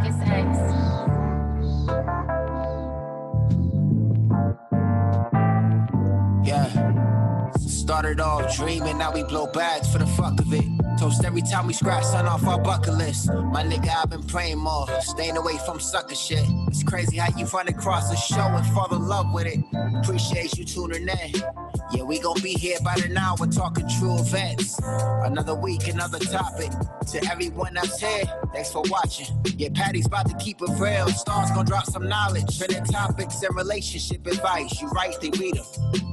Marcus X. Yeah. Started off dreaming, now we blow bags for the fuck of it. Toast every time we scratch sun off our bucket list. My nigga, I've been praying more, staying away from sucker shit. It's crazy how you run across a show and fall in love with it. Appreciate you tuning in. Yeah, we gon' be here by the hour talking true events. Another week, another topic. To everyone that's here, thanks for watching. Yeah, Patty's about to keep it real. Stars gonna drop some knowledge. Trending topics and relationship advice. You write, they read them.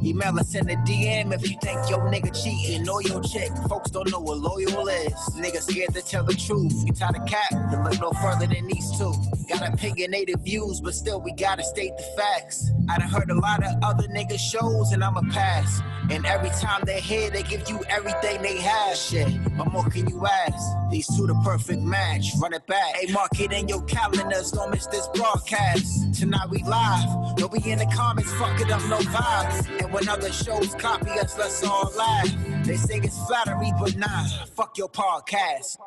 Email us in the DM if you think your nigga cheating or your chick. Folks don't know what loyal is. Niggas scared to tell the truth. You tie the cap to look no further than these two. Got opinionated views, but still we gotta state the facts. I done heard a lot of other niggas shows and I'm a pass. And every time they're here, they give you everything they have. Shit, what more can you ask? These two the perfect match. Run it back. Hey, mark it in your calendars. Don't miss this broadcast. Tonight we live. Don't be in the comments, fuck it up, no vibes. And when other shows copy us, let's all laugh. They say it's flattery, but nah, fuck your podcast.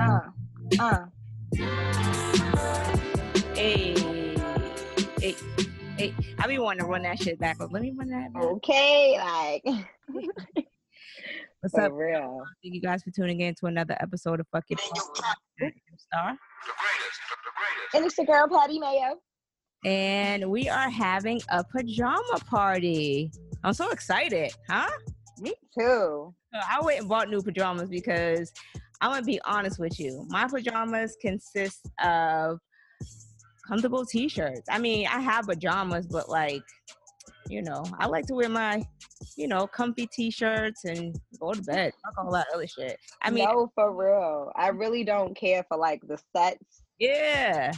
Uh, uh. Hey, hey, hey. I be wanting to run that shit backwards. Let me run that back. Okay, like What's for up? real. Thank you guys for tuning in to another episode of Fuck It Star. And it's your girl Patty Mayo. And we are having a pajama party. I'm so excited, huh? Me too. So I went and bought new pajamas because I'm gonna be honest with you. My pajamas consist of comfortable t-shirts. I mean, I have pajamas, but like, you know, I like to wear my, you know, comfy t-shirts and go to bed. Fuck all that other shit. I mean, no, for real. I really don't care for like the sets. yeah,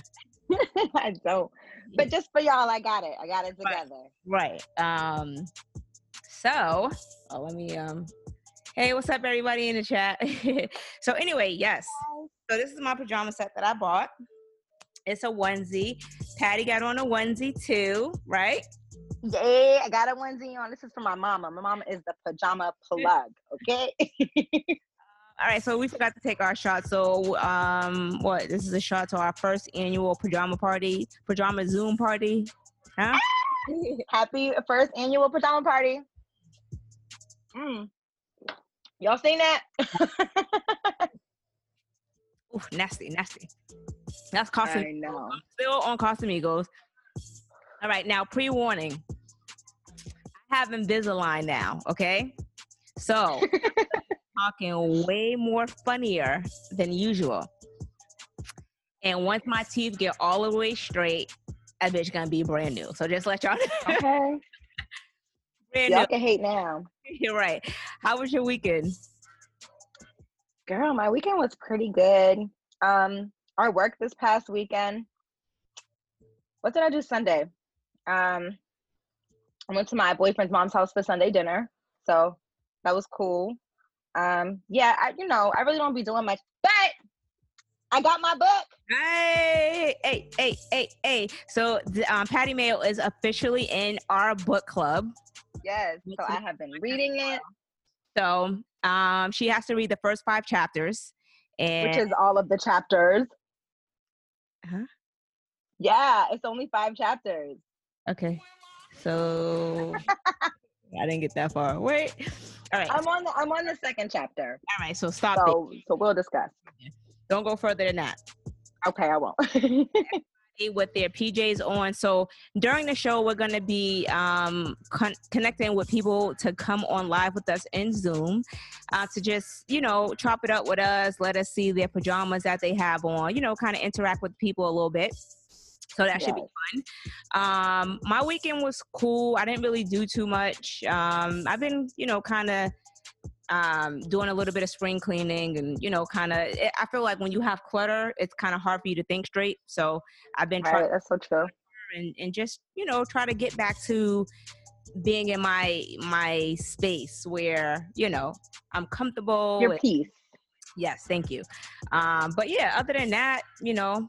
I don't. But just for y'all, I got it. I got it Right. together. right. Um, so oh, let me um. Hey, what's up, everybody in the chat? so anyway, yes. So this is my pajama set that I bought. It's a onesie. Patty got on a onesie too, right? Yeah, I got a onesie on. This is for my mama. My mama is the pajama plug. Okay. All right, so we forgot to take our shot. So, um, what? This is a shot to our first annual pajama party, pajama Zoom party, huh? Happy first annual pajama party. Mm. Y'all seen that? Oof, nasty, nasty. That's I costing. know. Still on Casamigos. All right, now pre-warning. I have Invisalign now. Okay, so talking way more funnier than usual. And once my teeth get all the way straight, that bitch gonna be brand new. So just let y'all know. Okay. brand Y'all new. can hate now. You're right. How was your weekend? Girl, my weekend was pretty good. Um, our work this past weekend. What did I do Sunday? Um, I went to my boyfriend's mom's house for Sunday dinner, so that was cool. Um, yeah, I, you know, I really don't be doing much, but I got my book. Hey, hey, hey, hey, hey. So um, Patty Mayo is officially in our book club. Yes, so I have been reading it, So um, she has to read the first five chapters. And which is all of the chapters. Huh? Yeah, it's only five chapters. okay. So I didn't get that far. Wait. All right. I'm on the I'm on the second chapter. All right. So stop it. So so we'll discuss. Don't go further than that. Okay, I won't. with their PJs on. So during the show, we're going to be um, con- connecting with people to come on live with us in Zoom uh, to just, you know, chop it up with us, let us see their pajamas that they have on, you know, kind of interact with people a little bit. So that should be fun. Um, my weekend was cool. I didn't really do too much. Um, I've been, you know, kind of um, doing a little bit of spring cleaning and, you know, kind of, I feel like when you have clutter, it's kind of hard for you to think straight. So I've been trying right, that's so true. and, and just you know try to get back to being in my my space where you know i'm comfortable Your and- peace. yes thank you um but yeah other than that you know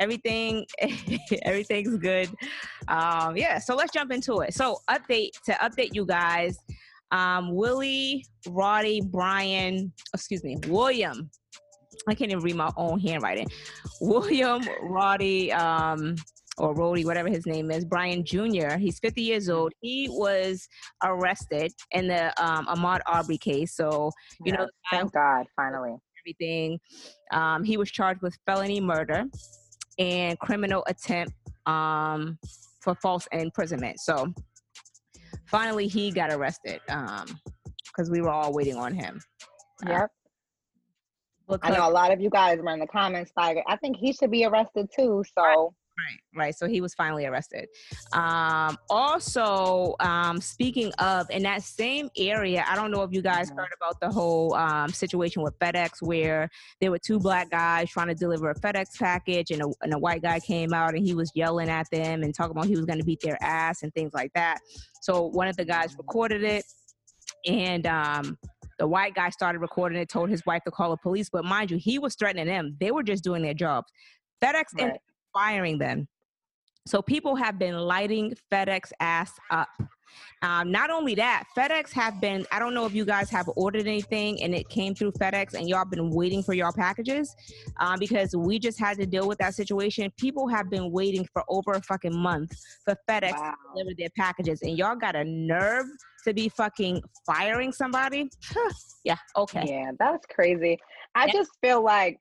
everything everything's good um yeah so let's jump into it so update to update you guys um willie roddy bryan excuse me william I can't even read my own handwriting. William Roddie, um, or Rody, whatever his name is, Bryan Jr. He's 50 years old. He was arrested in the um, Ahmaud Arbery case. So, you Yeah, know, thank God, finally. everything. Um, he was charged with felony murder and criminal attempt um, for false imprisonment. So, finally, he got arrested because we were all waiting on him. Uh, Yep. I know a lot of you guys were in the comments like, I think he should be arrested too. So Right, right. So he was finally arrested. Um, also, um, speaking of, in that same area, I don't know if you guys Mhm. heard about the whole um, situation with FedEx where there were two black guys trying to deliver a FedEx package, and a, and a white guy came out and he was yelling at them and talking about he was going to beat their ass and things like that. So one of the guys recorded it, and um, the white guy started recording it, told his wife to call the police. But mind you, he was threatening them. They were just doing their jobs. FedEx Right. Firing them. So people have been lighting FedEx ass up. Um, not only that, FedEx have been, I don't know if you guys have ordered anything and it came through FedEx and y'all been waiting for y'all packages um, because we just had to deal with that situation. People have been waiting for over a fucking month for FedEx wow. to deliver their packages and y'all got a nerve to be fucking firing somebody? yeah, okay. Yeah, that's crazy. I Yeah. just feel like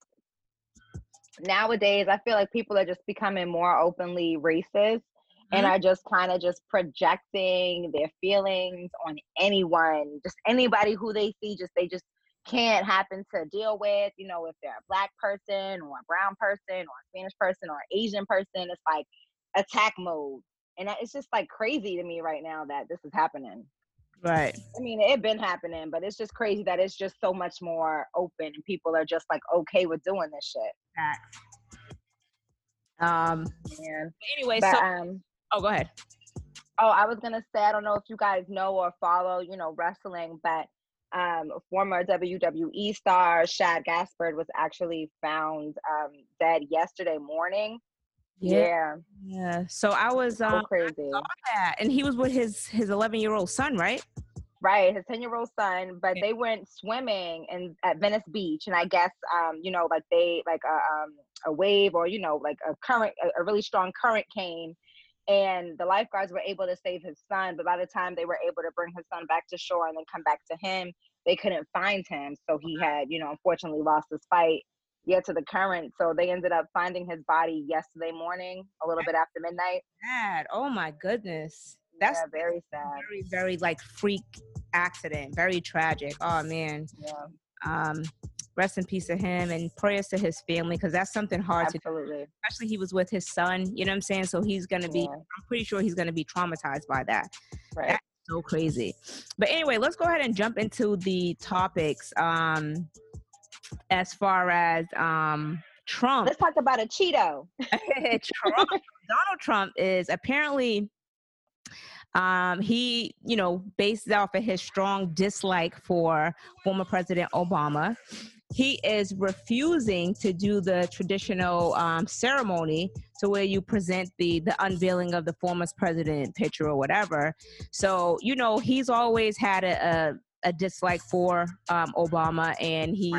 nowadays, I feel like people are just becoming more openly racist and Mhm. are just kind of just projecting their feelings on anyone, just anybody who they see, just they just can't happen to deal with. You know, if they're a black person or a brown person or a Spanish person or an Asian person, it's like attack mode. And that- it's just like crazy to me right now that this is happening. Right. I mean, it been happening, but it's just crazy that it's just so much more open and people are just like okay with doing this shit. Um, Man. anyway, But so, um oh, go ahead. oh, I was gonna say I don't know if you guys know or follow, you know, wrestling, but um former WWE star Shad Gaspard was actually found um dead yesterday morning. Yeah, Yeah. So I was so um crazy. that, and he was with his his 11 year old son, right? Right, his 10 year old son, but Yeah. they went swimming in at Venice Beach. And I guess, um, you know, like they, like a, um, a wave or, you know, like a current, a, a really strong current came. And the lifeguards were able to save his son. But by the time they were able to bring his son back to shore and then come back to him, they couldn't find him. So he had, you know, unfortunately lost his fight yet to the current. So they ended up finding his body yesterday morning, a little bit after midnight. Sad. Oh my goodness. That's yeah, very sad. very, very like freak accident. Very tragic. Oh man. Yeah, Um, rest in peace to him and prayers to his family because that's something hard to do. absolutely. Especially he was with his son. You know what I'm saying? So he's gonna be. Yeah, I'm pretty sure he's gonna be traumatized by that. right. so crazy. But anyway, let's go ahead and jump into the topics. Um, as far as um Trump, Let's talk about a Cheeto. Trump, Donald Trump is apparently um he you know based off of his strong dislike for former president obama he is refusing to do the traditional um, ceremony to where you present the the unveiling of the former president picture or whatever so you know he's always had a, a, a dislike for um, obama and he.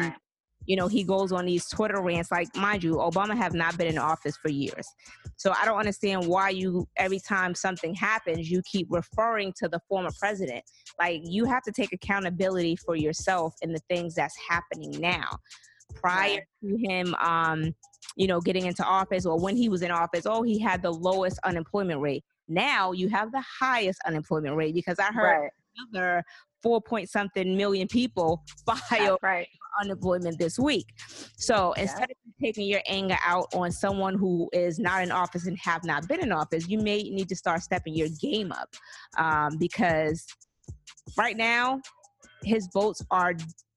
You know he goes on these twitter rants like mind you obama have not been in office for years. So i don't understand why you every time something happens you keep referring to the former president. Like you have to take accountability for yourself and the things that's happening now. Prior to him um you know getting into office or when he was in office oh he had the lowest unemployment rate. Now you have the highest unemployment rate because i heard Right. another four point something million people file right. Unemployment this week. So Yeah. instead of taking your anger out on someone who is not in office and have not been in office, you may need to start stepping your game up um, because right now his votes are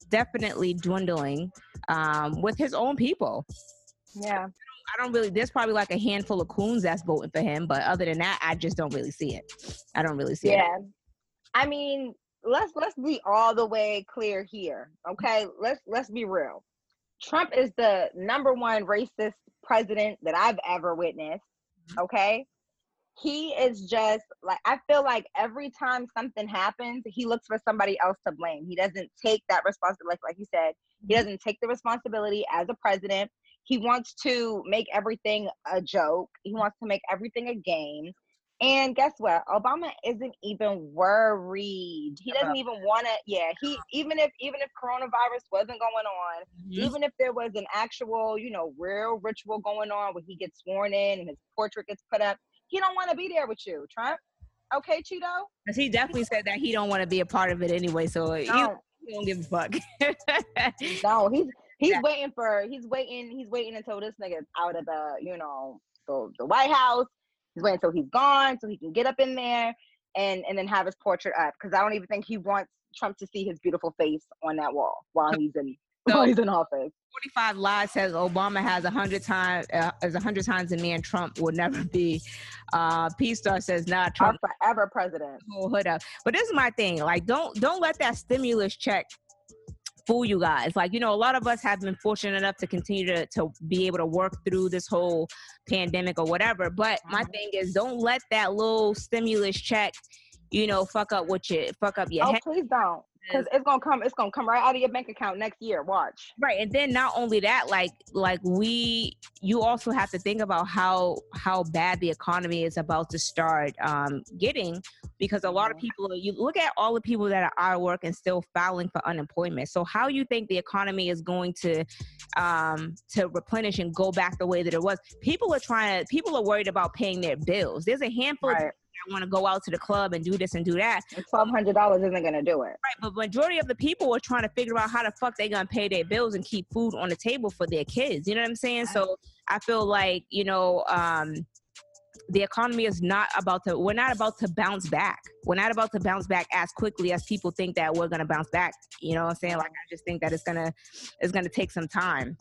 definitely dwindling um, with his own people. Yeah. I don't really. There's probably like a handful of coons that's voting for him, but other than that, I just don't really see it. I don't really see it. Yeah. I mean, let's let's be all the way clear here. Okay? Let's let's be real. Trump is the number one racist president that I've ever witnessed. Okay? he is just like I feel like every time something happens, he looks for somebody else to blame. He doesn't take that responsibility, like, like you said, he Mm-hmm. doesn't take the responsibility as a president. He wants to make everything a joke. He wants to make everything a game. And guess what? Obama isn't even worried. He doesn't even want to. Yeah, he even if even if coronavirus wasn't going on, even if there was an actual, you know, real ritual going on where he gets sworn in and his portrait gets put up, he don't want to be there with you, Trump. Okay, Cheeto. Cause he definitely said that he don't want to be a part of it anyway. So he, No, he don't give a fuck. no, he's he's Yeah. waiting for he's waiting he's waiting until this nigga's out of the you know the the White House. He's waiting until he's gone so he can get up in there and and then have his portrait up because I don't even think he wants Trump to see his beautiful face on that wall while he's in So- while he's in office. 45 lies says Obama has a hundred times uh, as a hundred times a man Trump will never be. Uh, P Star says nah, Our Trump forever president. hood up. But this is my thing. Like, don't don't let that stimulus check fool you guys. Like, you know, a lot of us have been fortunate enough to continue to, to be able to work through this whole pandemic or whatever. But my Mhm. thing is don't let that little stimulus check, you know, fuck up what you fuck up your Oh, head. please don't. Because it's gonna come. It's gonna come right out of your bank account next year. Watch. right and then not only that like like we you also have to think about how how bad the economy is about to start um getting because a lot of Mhm. people you look at all the people that are out of work and still filing for unemployment so how you think the economy is going to um to replenish and go back the way that it was people are trying to people are worried about paying their bills there's a handful Right. people that want to go out to the club and do this and do that Twelve hundred dollars isn't gonna do it. Right, but majority of the people are trying to figure out how the fuck they gonna pay their bills and keep food on the table for their kids. You know what I'm saying? So I feel like you know um, the economy is not about to. We're not about to bounce back. We're not about to bounce back as quickly as people think that we're gonna bounce back. You know what I'm saying? Like I just think that it's gonna it's gonna take some time.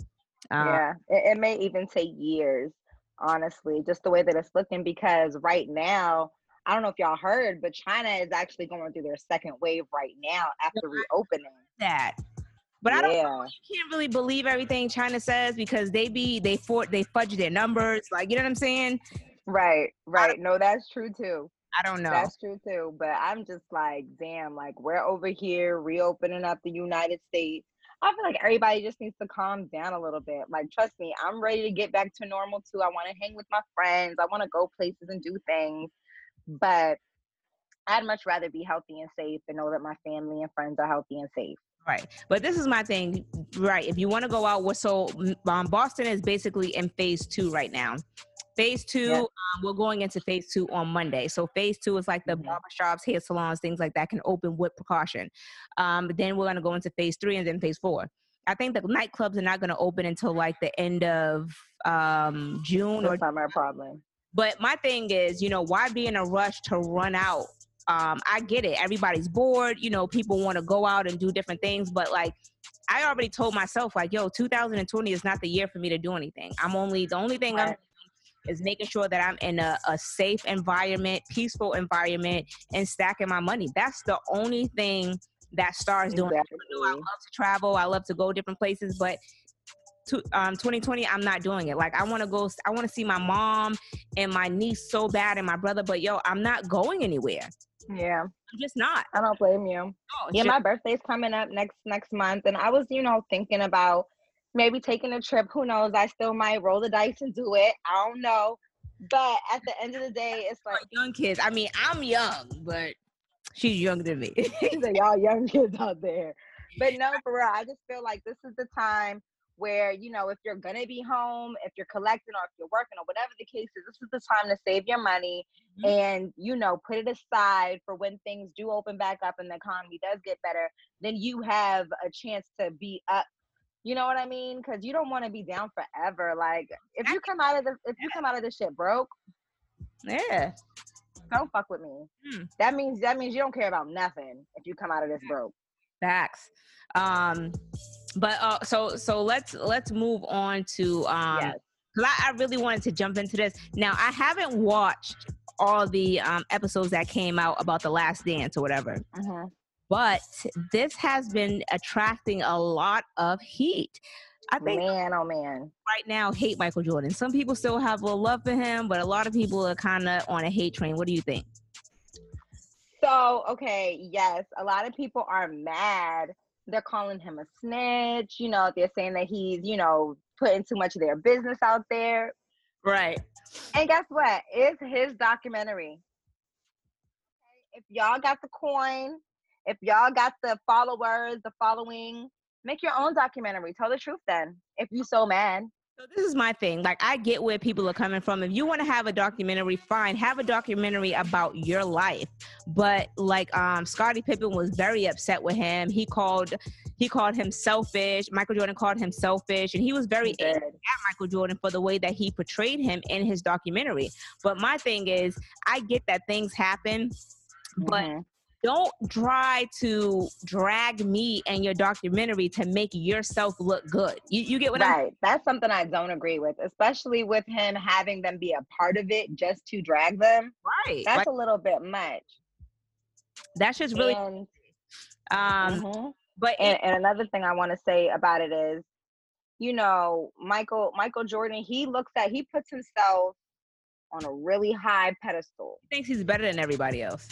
Uh, yeah, it, it may even take years, honestly, just the way that it's looking. Because right now, I don't know if y'all heard, but China is actually going through their second wave right now after reopening. That. But I don't yeah, you can't really believe everything China says because they be they for they fudge their numbers. Like you know what I'm saying? right, right. No, that's true too. I don't know. That's true too. But I'm just like, damn, like we're over here reopening up the United States. I feel like everybody just needs to calm down a little bit. Like, trust me, I'm ready to get back to normal too. I want to hang with my friends. I want to go places and do things. But I'd much rather be healthy and safe and know that my family and friends are healthy and safe. Right. But this is my thing. Right. If you want to go out, we're so um, Boston is basically in phase two right now. Phase two, Yeah. um, we're going into phase two on Monday. So phase two is like the Mhm. barbershops, hair salons, things like that can open with precaution. Um, but then we're going to go into phase three and then phase four. I think the nightclubs are not going to open until like the end of um, June or summer problem. But my thing is, you know, why be in a rush to run out? Um, I get it. Everybody's bored. You know, people want to go out and do different things. But like, I already told myself, like, yo, 2020 is not the year for me to do anything. I'm only, the only thing I'm is making sure that I'm in a, a safe environment, peaceful environment, and stacking my money. That's the only thing that stars doing. Exactly. I love to travel. I love to go different places, but to, um, 2020, I'm not doing it. Like, I want to go. I want to see my mom and my niece so bad, and my brother. But yo, I'm not going anywhere. Yeah, I'm just not. I don't blame you. It's yeah, just- my birthday's coming up next next month, and I was, you know, thinking about maybe taking a trip. Who knows? I still might roll the dice and do it. I don't know. But at the end of the day, it's like young kids. I mean, I'm young, but she's younger than me. these are y'all young kids out there. But no, for real, I just feel like this is the time where you know if you're gonna be home, if you're collecting or if you're working or whatever the case is, this is the time to save your money Mhm. and you know put it aside for when things do open back up and the economy does get better. Then you have a chance to be up. You know what I mean? Because you don't want to be down forever. Like if you come out of the if you come out of this shit broke, yeah. don't fuck with me. Hmm. That means that means you don't care about nothing if you come out of this broke. Facts. Um, but uh, so so let's let's move on to um, Yes. I, I really wanted to jump into this. Now I haven't watched all the um, episodes that came out about the Last Dance or whatever, Mhm. but this has been attracting a lot of heat. I think man, oh man. right now hate Michael Jordan. Some people still have a love for him, but a lot of people are kind of on a hate train. What do you think? So, okay, yes, a lot of people are mad. They're calling him a snitch. You know, they're saying that he's, you know, putting too much of their business out there. Right. And guess what? It's his documentary. If y'all got the coin, if y'all got the followers, the following, make your own documentary. Tell the truth then. If you so mad. So this is my thing. Like I get where people are coming from. If you want to have a documentary, fine, have a documentary about your life. But like um Scottie Pippen was very upset with him. He called he called him selfish. Michael Jordan called him selfish and he was very He angry at Michael Jordan for the way that he portrayed him in his documentary. But my thing is I get that things happen, but Mhm. Don't try to drag me and your documentary to make yourself look good. You, you get what I'm right. That's something I don't agree with, especially with him having them be a part of it just to drag them. right? That's Like, a little bit much. that's just really and, um mhm. but it, and, and another thing I want to say about it is, you know, Michael Michael Jordan, he looks at he puts himself on a really high pedestal. He thinks he's better than everybody else.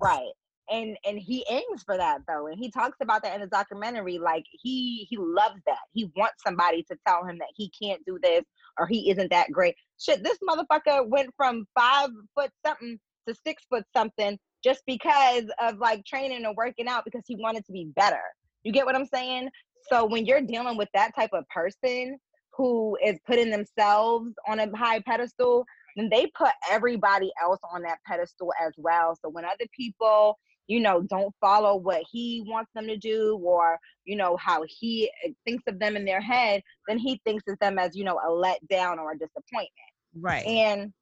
Right. And and he aims for that though. And he talks about that in the documentary. Like he he loves that. He wants somebody to tell him that he can't do this or he isn't that great. Shit, this motherfucker went from five foot something to six foot something just because of like training and working out because he wanted to be better. You get what I'm saying? So when you're dealing with that type of person who is putting themselves on a high pedestal, then they put everybody else on that pedestal as well. So when other people, you know, don't follow what he wants them to do or, you know, how he uh, thinks of them in their head, then he thinks of them as, you know, a letdown or a disappointment. Right. And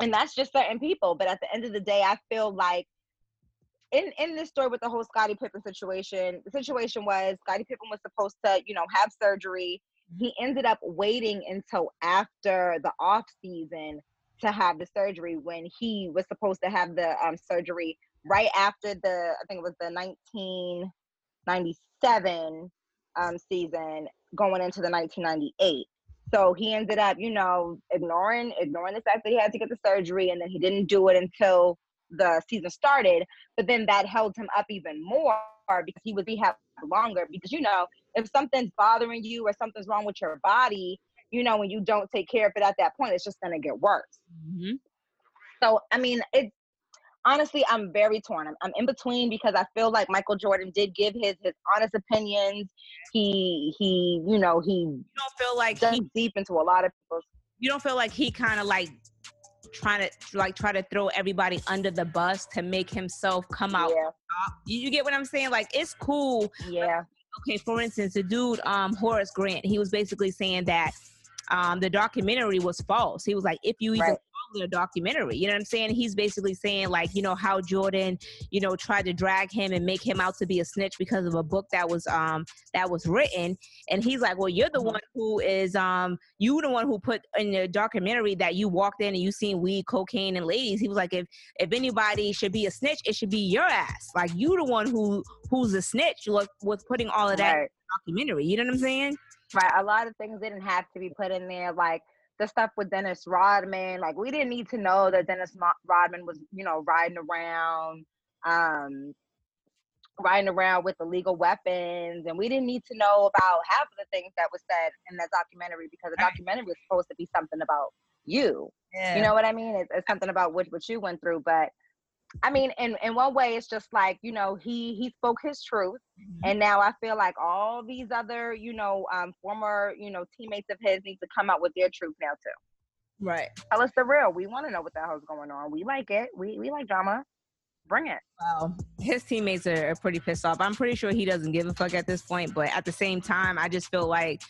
and that's just certain people. But at the end of the day, I feel like in in this story with the whole Scottie Pippen situation, the situation was Scottie Pippen was supposed to, you know, have surgery. He ended up waiting until after the off season to have the surgery when he was supposed to have the um, surgery right after the I think it was the 1997 um, season going into the 1998. So he ended up, you know, ignoring ignoring the fact that he had to get the surgery, and then he didn't do it until the season started. But then that held him up even more because he would be have longer. Because you know, if something's bothering you or something's wrong with your body, you know, when you don't take care of it at that point, it's just gonna get worse. Mhm. So I mean, it's honestly, I'm very torn. I'm, I'm in between because I feel like Michael Jordan did give his his honest opinions. He he, you know, he You don't feel like he deep into a lot of people's. you don't feel like he kind of like trying to like try to throw everybody under the bus to make himself come out Yeah. You, you get what I'm saying? Like it's cool yeah, okay, for instance, the dude, um, Horace Grant, he was basically saying that um, the documentary was false. He was like, if you even Right. Follow the documentary, you know what I'm saying? He's basically saying like, you know, how Jordan, you know, tried to drag him and make him out to be a snitch because of a book that was um that was written. And he's like, well, you're the Mhm. one who is um you the one who put in the documentary that you walked in and you seen weed, cocaine, and ladies. He was like, if if anybody should be a snitch, it should be your ass. Like you the one who who's a snitch. Look, was putting all of that right, documentary. You know what I'm saying? right. A lot of things didn't have to be put in there, like the stuff with Dennis Rodman. Like we didn't need to know that Dennis Rodman was, you know, riding around, um, riding around with illegal weapons, and we didn't need to know about half of the things that was said in that documentary because the documentary was supposed to be something about you. Yeah. You know what I mean? It's, it's something about what what you went through, but I mean, in in one way, it's just like you know he he spoke his truth, and now I feel like all these other you know um, former you know teammates of his need to come out with their truth now too. right. Tell us the real. We want to know what the hell's going on. We like it. We we like drama. Bring it. Wow. His teammates are, are pretty pissed off. I'm pretty sure he doesn't give a fuck at this point, but at the same time, I just feel like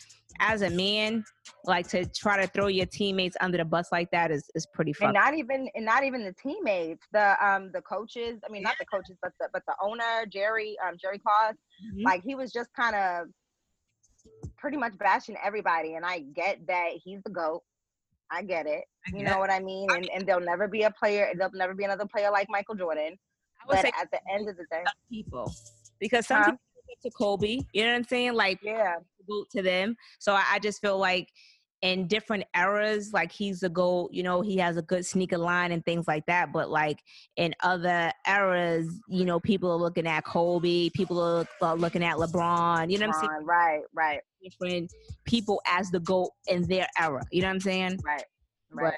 as a man, like to try to throw your teammates under the bus like that is, is pretty And not even and not even the teammates, the um the coaches. I mean, not the coaches, but the but the owner Jerry um Jerry Krause. Mhm. like he was just kind of pretty much bashing everybody and i get that he's the goat i get it I you know it. what i mean and, and there'll never be a player there'll never be another player like michael jordan I would but say at the end of the day people because some Huh? people to Kobe. You know what I'm saying? Like yeah vote to them. So I, I just feel like in different eras, like he's a goal, you know, he has a good sneaker line and things like that. But like in other eras, you know, people are looking at Kobe, people are, are looking at LeBron, you know what I'm saying? Right, right. Different people as the GOAT in their era. You know what I'm saying? Right. Right. But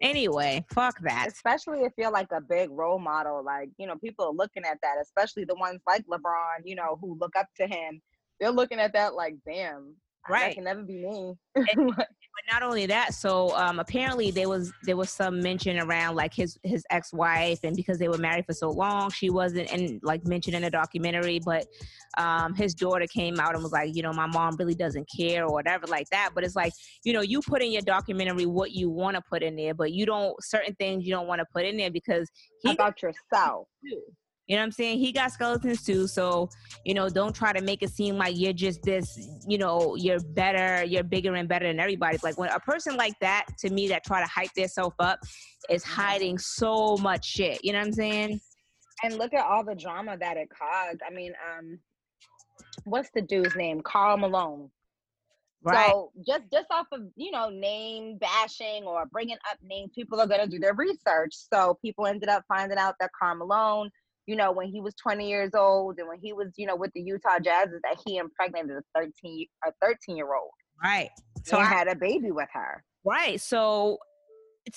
anyway, fuck that. Especially if you're like a big role model, like, you know, people are looking at that, especially the ones like LeBron, you know, who look up to him. They're looking at that like, damn, right. that can never be me. and, but not only that, so um, apparently there was there was some mention around like his his ex wife, and because they were married for so long, she wasn't and like mentioned in a documentary. But um, his daughter came out and was like, you know, my mom really doesn't care or whatever like that. But it's like, you know, you put in your documentary what you want to put in there, but you don't certain things you don't want to put in there because he about yourself. You know what I'm saying? He got skeletons too. So, you know, don't try to make it seem like you're just this, you know, you're better, you're bigger and better than everybody. Like when a person like that, to me, that try to hype themselves up is hiding so much shit. You know what I'm saying? And look at all the drama that it caused. I mean, um, what's the dude's name? Karl Malone. Right. So just just off of you know name bashing or bringing up names, people are gonna do their research. So people ended up finding out that Karl Malone you know, when he was 20 years old and when he was, you know, with the Utah Jazz, is that he impregnated a 13 a 13 year old. Right. So I had a baby with her. Right. So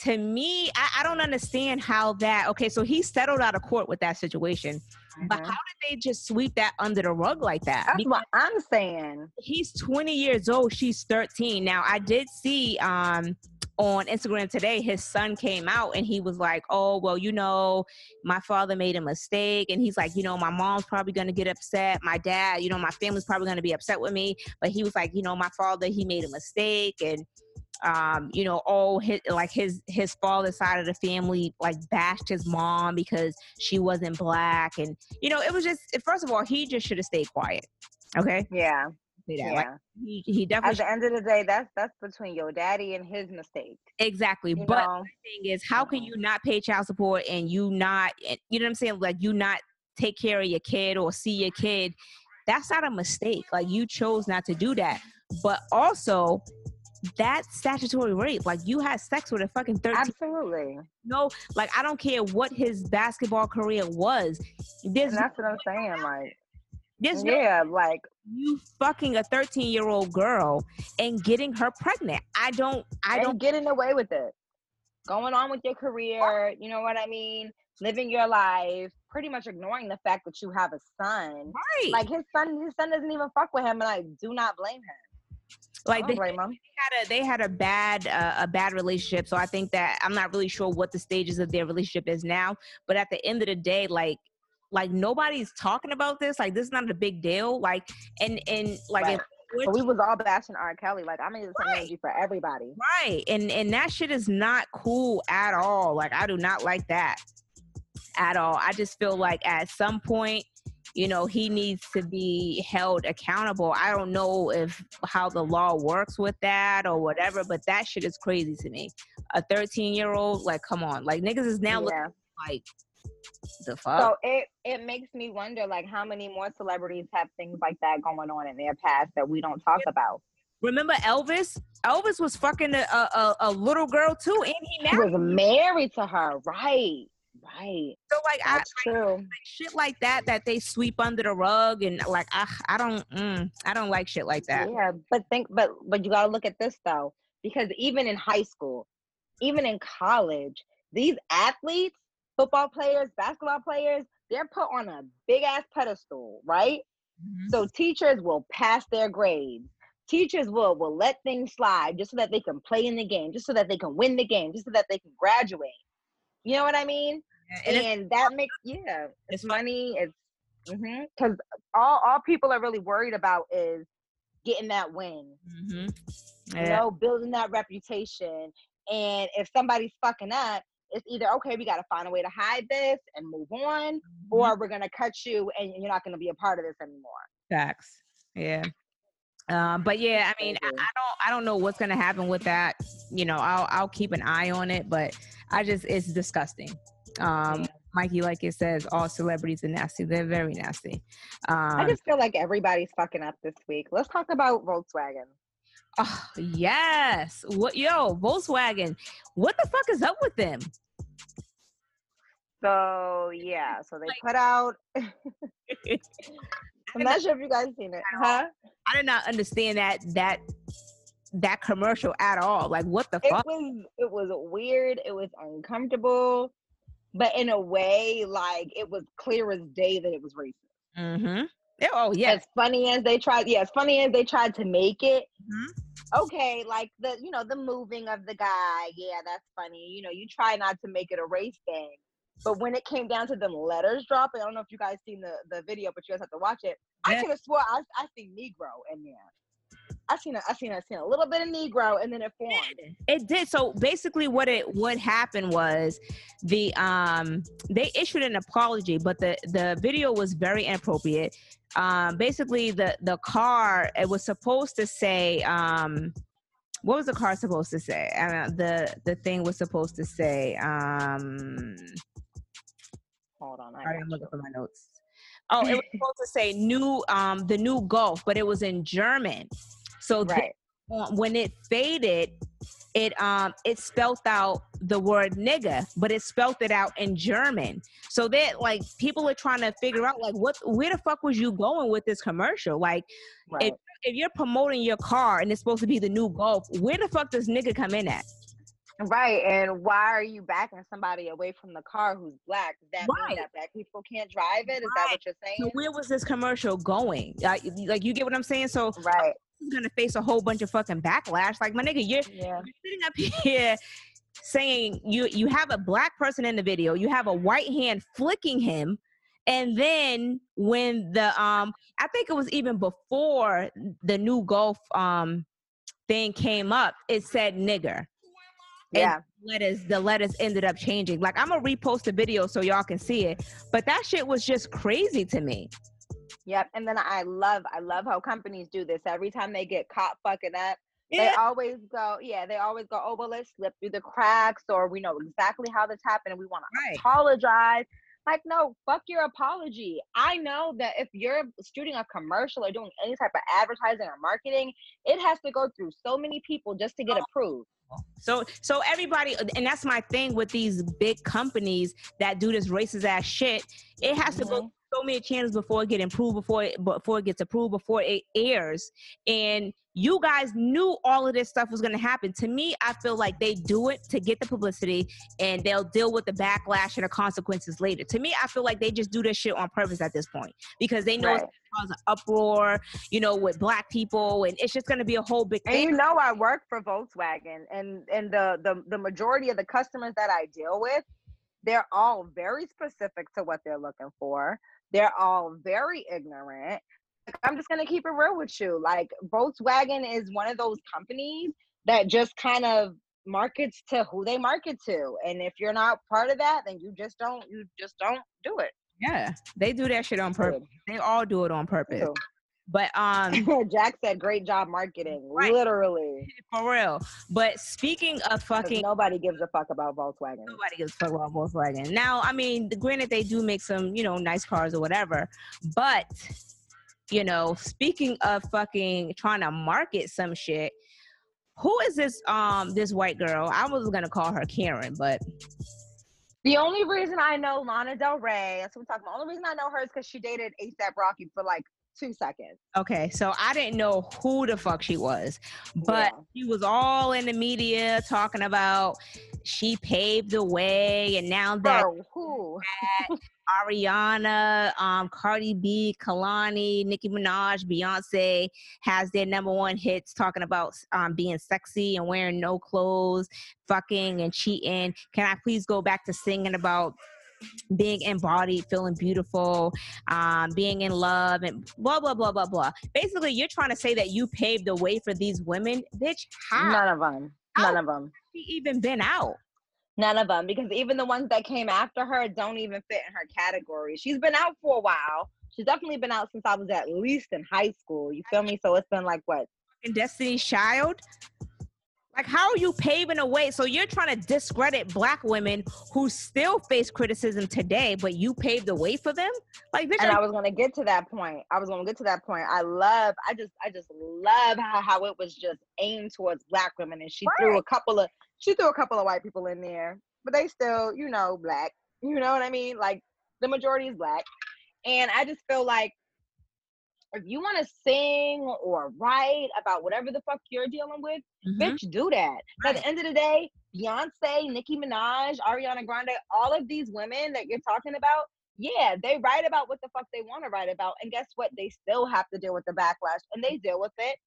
to me, I, I, don't understand how that. Okay, so he settled out of court with that situation, mm-hmm. but how did they just sweep that under the rug like that? That's because what I'm saying. He's 20 years old. She's 13. Now I did see um on Instagram today, his son came out and he was like, Oh, well, you know, my father made a mistake. And he's like, You know, my mom's probably going to get upset. My dad, you know, my family's probably going to be upset with me. But he was like, You know, my father, he made a mistake. And, um, you know, all his, like his, his father's side of the family, like bashed his mom because she wasn't black. And, you know, it was just, first of all, he just should have stayed quiet. Okay. Yeah. Yeah. Like he, he definitely. At the end of the day, that's that's between your daddy and his mistake. Exactly. You but know? the thing is, how can you not pay child support and you not, you know what I'm saying? Like you not take care of your kid or see your kid. That's not a mistake. Like you chose not to do that. But also, that's statutory rape. Like you had sex with a fucking 13. Absolutely. No, like I don't care what his basketball career was. There's and that's what I'm saying. Like there's yeah, no, like you fucking a 13 year old girl and getting her pregnant. I don't. I don't getting away with it. Going on with your career. You know what I mean? Living your life, pretty much ignoring the fact that you have a son. Right. Like his son, his son doesn't even fuck with him, and I do not blame him. Like they, they, had a they had a bad uh, a bad relationship. So I think that I'm not really sure what the stages of their relationship is now. But at the end of the day, like like nobody's talking about this. Like this is not a big deal. Like and and like right. if, we was all bashing R. Kelly. Like I mean, it's right. energy for everybody. Right, and and that shit is not cool at all. Like I do not like that at all. I just feel like at some point, you know, he needs to be held accountable. I don't know if how the law works with that or whatever, but that shit is crazy to me. A 13 year old, like, come on, like niggas is now yeah. looking like the fuck? So it it makes me wonder, like, how many more celebrities have things like that going on in their past that we don't talk about. Remember Elvis? Elvis was fucking a, a, a little girl too, and he, he was married to her, right? Right. So like, That's I true. Like, shit like that that they sweep under the rug and like I I don't mm, I don't like shit like that. Yeah, but think but but you gotta look at this though because even in high school, even in college, these athletes football players, basketball players, they're put on a big ass pedestal, right? Mm-hmm. So teachers will pass their grades. Teachers will will let things slide just so that they can play in the game, just so that they can win the game, just so that they can graduate. You know what I mean? And, and that makes yeah, it's, it's money. It's because mm-hmm, all all people are really worried about is getting that win. Mm-hmm. Yeah. You know, building that reputation. And if somebody's fucking up, it's either okay, we got to find a way to hide this and move on, mm-hmm. or we're gonna cut you and you're not gonna be a part of this anymore. Facts. Yeah. Um, but yeah, I mean, I, I, don't, I don't know what's gonna happen with that. You know, I'll, I'll keep an eye on it, but I just, it's disgusting. Um, Mikey, like it says, all celebrities are nasty. They're very nasty. Um, I just feel like everybody's fucking up this week. Let's talk about Volkswagen. oh, yes. What yo, Volkswagen? What the fuck is up with them? So yeah, so they Like- put out. I'm not sure if you guys seen it, huh? I did not understand that that that commercial at all. Like, what the It fuck? was it was weird. It was uncomfortable, but in a way, like it was clear as day that it was racist. Mm-hmm. Oh yes. As funny as they tried, yeah, as funny as they tried to make it. Mhm. Okay, like the you know the moving of the guy, yeah, that's funny. You know, you try not to make it a race thing, but when it came down to them letters dropping, I don't know if you guys seen the the video, but you guys have to watch it. I Yeah. could have swore I I seen Negro in there. I seen a, I seen a, seen a little bit of Negro, and then it formed. It did. So basically, what it what happened was the um they issued an apology, but the the video was very inappropriate. Um, basically, the the car it was supposed to say um what was the car supposed to say? Uh, the the thing was supposed to say um Hold on, I Sorry, got I'm looking for my notes. Oh, it was supposed to say new um the new Golf, but it was in German. So right. uh, when it faded, it um it spelt out the word nigga, but it spelt it out in German. So that like people are trying to figure out like what where the fuck was you going with this commercial? Like Right. if you're promoting your car and it's supposed to be the new Golf, where the fuck does nigga come in at? Right, and why are you backing somebody away from the car who's black? Does that Right. mean that black people can't drive it? Is that what you're So saying? where was this commercial going? Like, like you get what I'm saying? So Right. He's gonna face a whole bunch of fucking backlash. Like my nigga, you're Yeah. you're sitting up here saying you you have a black person in the video, you have a white hand flicking him, and then when the um I think it was even before the new golf um thing came up, it said nigger. Yeah. Letters the letters ended up changing. Like I'm gonna repost the video so y'all can see it. But that shit was just crazy to me. Yep. And then I love I love how companies do this. Every time they get caught fucking up, they always go, yeah, they always go, oh well, let's slip through the cracks, or we know exactly how this happened, and we want to apologize. Like, no, fuck your apology. I know that if you're shooting a commercial or doing any type of advertising or marketing, it has to go through so many people just to get approved. So so everybody and that's my thing with these big companies that do this racist ass shit. It has to go Mhm. through so many channels before it get improved, before it before it gets approved, before it airs. And you guys knew all of this stuff was gonna happen. To me, I feel like they do it to get the publicity and they'll deal with the backlash and the consequences later. To me, I feel like they just do this shit on purpose at this point because they know Right. it's gonna cause an uproar, you know, with black people, and it's just gonna be a whole big And you know I work for Volkswagen and and the, the the majority of the customers that I deal with, they're all very specific to what they're looking for. They're all very ignorant. I'm just gonna keep it real with you. Like Volkswagen is one of those companies that just kind of markets to who they market to. And if you're not part of that, then you just don't you just don't do it. Yeah, they do that shit on purpose. They all do it on purpose. So, But um Jack said great job marketing. Right. Literally. for real. But speaking of fucking Nobody gives a fuck about Volkswagen. nobody gives a fuck about Volkswagen. Now, I mean, granted they do make some, you know, nice cars or whatever, but you know, speaking of fucking trying to market some shit, who is this um this white girl? I was gonna call her Karen, but The only reason I know Lana Del Rey, that's what we're talking about. The only reason I know her is because she dated ASAP Rocky for like two seconds. okay, so I didn't know who the fuck she was. But Yeah. she was all in the media talking about she paved the way and now that who? Ariana, um, Cardi B, Kehlani, Nicki Minaj, Beyonce has their number one hits talking about um, being sexy and wearing no clothes, fucking and cheating. Can I please go back to singing about being embodied, feeling beautiful, um, being in love, and blah blah blah blah blah. Basically, you're trying to say that you paved the way for these women, bitch. How None of them. None of them. she even been out? None of them. Because even the ones that came after her don't even fit in her category. She's been out for a while. She's definitely been out since I was at least in high school. You feel me? So it's been like what? And Destiny's Child. Like, how are you paving a way? So you're trying to discredit black women who still face criticism today, but you paved the way for them? Like, and I was gonna get to that point. I was gonna get to that point. I love, I just, I just love how, how it was just aimed towards black women, and she threw a couple of, she threw a couple of white people in there, but they still, you know, black. You know what I mean? Like the majority is black, and I just feel like if you want to sing or write about whatever the fuck you're dealing with, Mhm. bitch, do that. But At the end of the day, Beyonce, Nicki Minaj, Ariana Grande, all of these women that you're talking about, yeah, they write about what the fuck they want to write about. And guess what? They still have to deal with the backlash and they deal with it.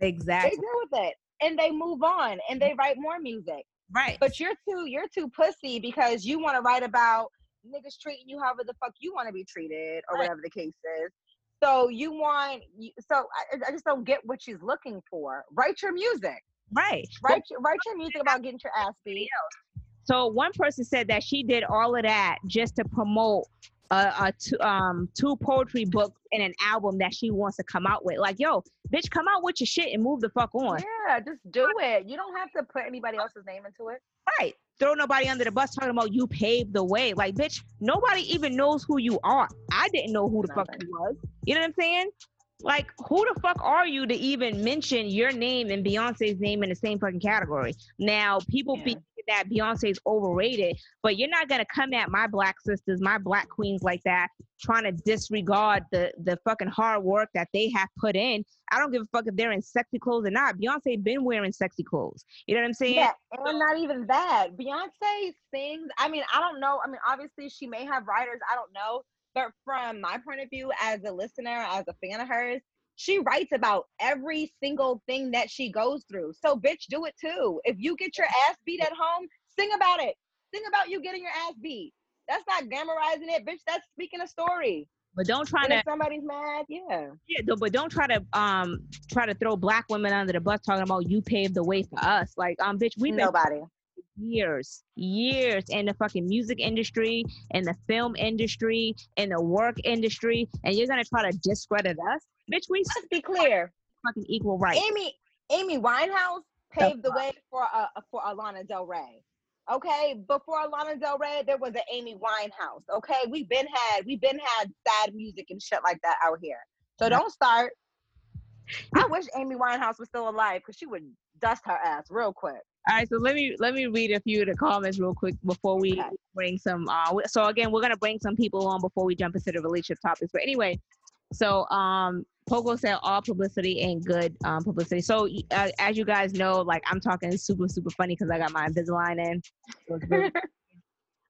Exactly. They deal with it. And they move on and they write more music. right. But you're too you're too pussy because you want to write about niggas treating you however the fuck you want to be treated or Right. whatever the case is. So you want so I, I just don't get what she's looking for. Write your music. right. Write your, write your music about getting your ass beat. So one person said that she did all of that just to promote a, a two, um, two poetry books and an album that she wants to come out with. Like, yo, bitch, come out with your shit and move the fuck on. Yeah, just do it. You don't have to put anybody else's name into it. Right. Throw nobody under the bus talking about you paved the way. Like, bitch, nobody even knows who you are. I didn't know who the fuck you was. You know what I'm saying? Like, who the fuck are you to even mention your name and Beyonce's name in the same fucking category? Now, people Yeah. think that Beyonce's overrated, but you're not gonna come at my black sisters, my black queens like that, trying to disregard the the fucking hard work that they have put in. I don't give a fuck if they're in sexy clothes or not. Beyonce been wearing sexy clothes. You know what I'm saying? Yeah, and not even that. Beyonce sings. I mean, I don't know. I mean, obviously she may have writers. I don't know. But from my point of view, as a listener, as a fan of hers, she writes about every single thing that she goes through. So, bitch, do it too. If you get your ass beat at home, sing about it. Sing about you getting your ass beat. That's not glamorizing it, bitch. That's speaking a story. But don't try And to if somebody's mad, yeah. Yeah, but don't try to um try to throw black women under the bus talking about you paved the way for us. Like, um, bitch, been Nobody. Years, years in the fucking music industry, in the film industry, in the work industry, and you're gonna try to discredit us, bitch. We Let's be clear. fucking equal rights. Amy Amy Winehouse paved the way for uh, for a Lana Del Rey. Okay, before a Lana Del Rey, there was an Amy Winehouse. Okay, we've been had we've been had sad music and shit like that out here. So don't start. I wish Amy Winehouse was still alive because she would dust her ass real quick. All right, so let me let me read a few of the comments real quick before we Okay. bring some. Uh, so again, we're gonna bring some people on before we jump into the relationship topics. But anyway, so um, Poco said all publicity ain't good um, publicity. So uh, as you guys know, like I'm talking super super funny because I got my Invisalign in. So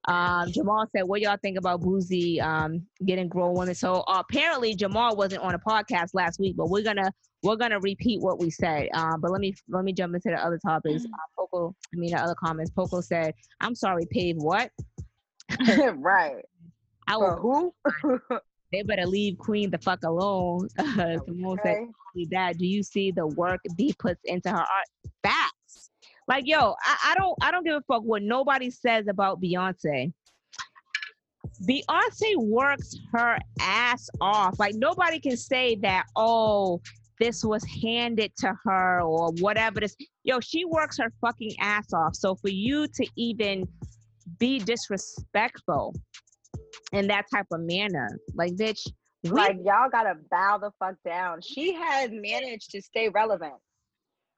um, Jamal said, "What y'all think about Boosie um, getting grown women?" So uh, apparently Jamal wasn't on a podcast last week, but we're gonna we're gonna repeat what we said. Um, but let me let me jump into the other topics. Uh, Poco, I mean the other comments. Poco said, "I'm sorry, Pave. What? right. I will. who? They better leave Queen the fuck alone." Uh, Simone said, Okay. "Only "That do you see the work B puts into her art? Facts. Like yo, I, I don't I don't give a fuck what nobody says about Beyonce." Beyonce works her ass off. Like nobody can say that, oh, this was handed to her or whatever this. Yo, she works her fucking ass off. So for you to even be disrespectful in that type of manner, like bitch, we, Like y'all gotta bow the fuck down. She has managed to stay relevant.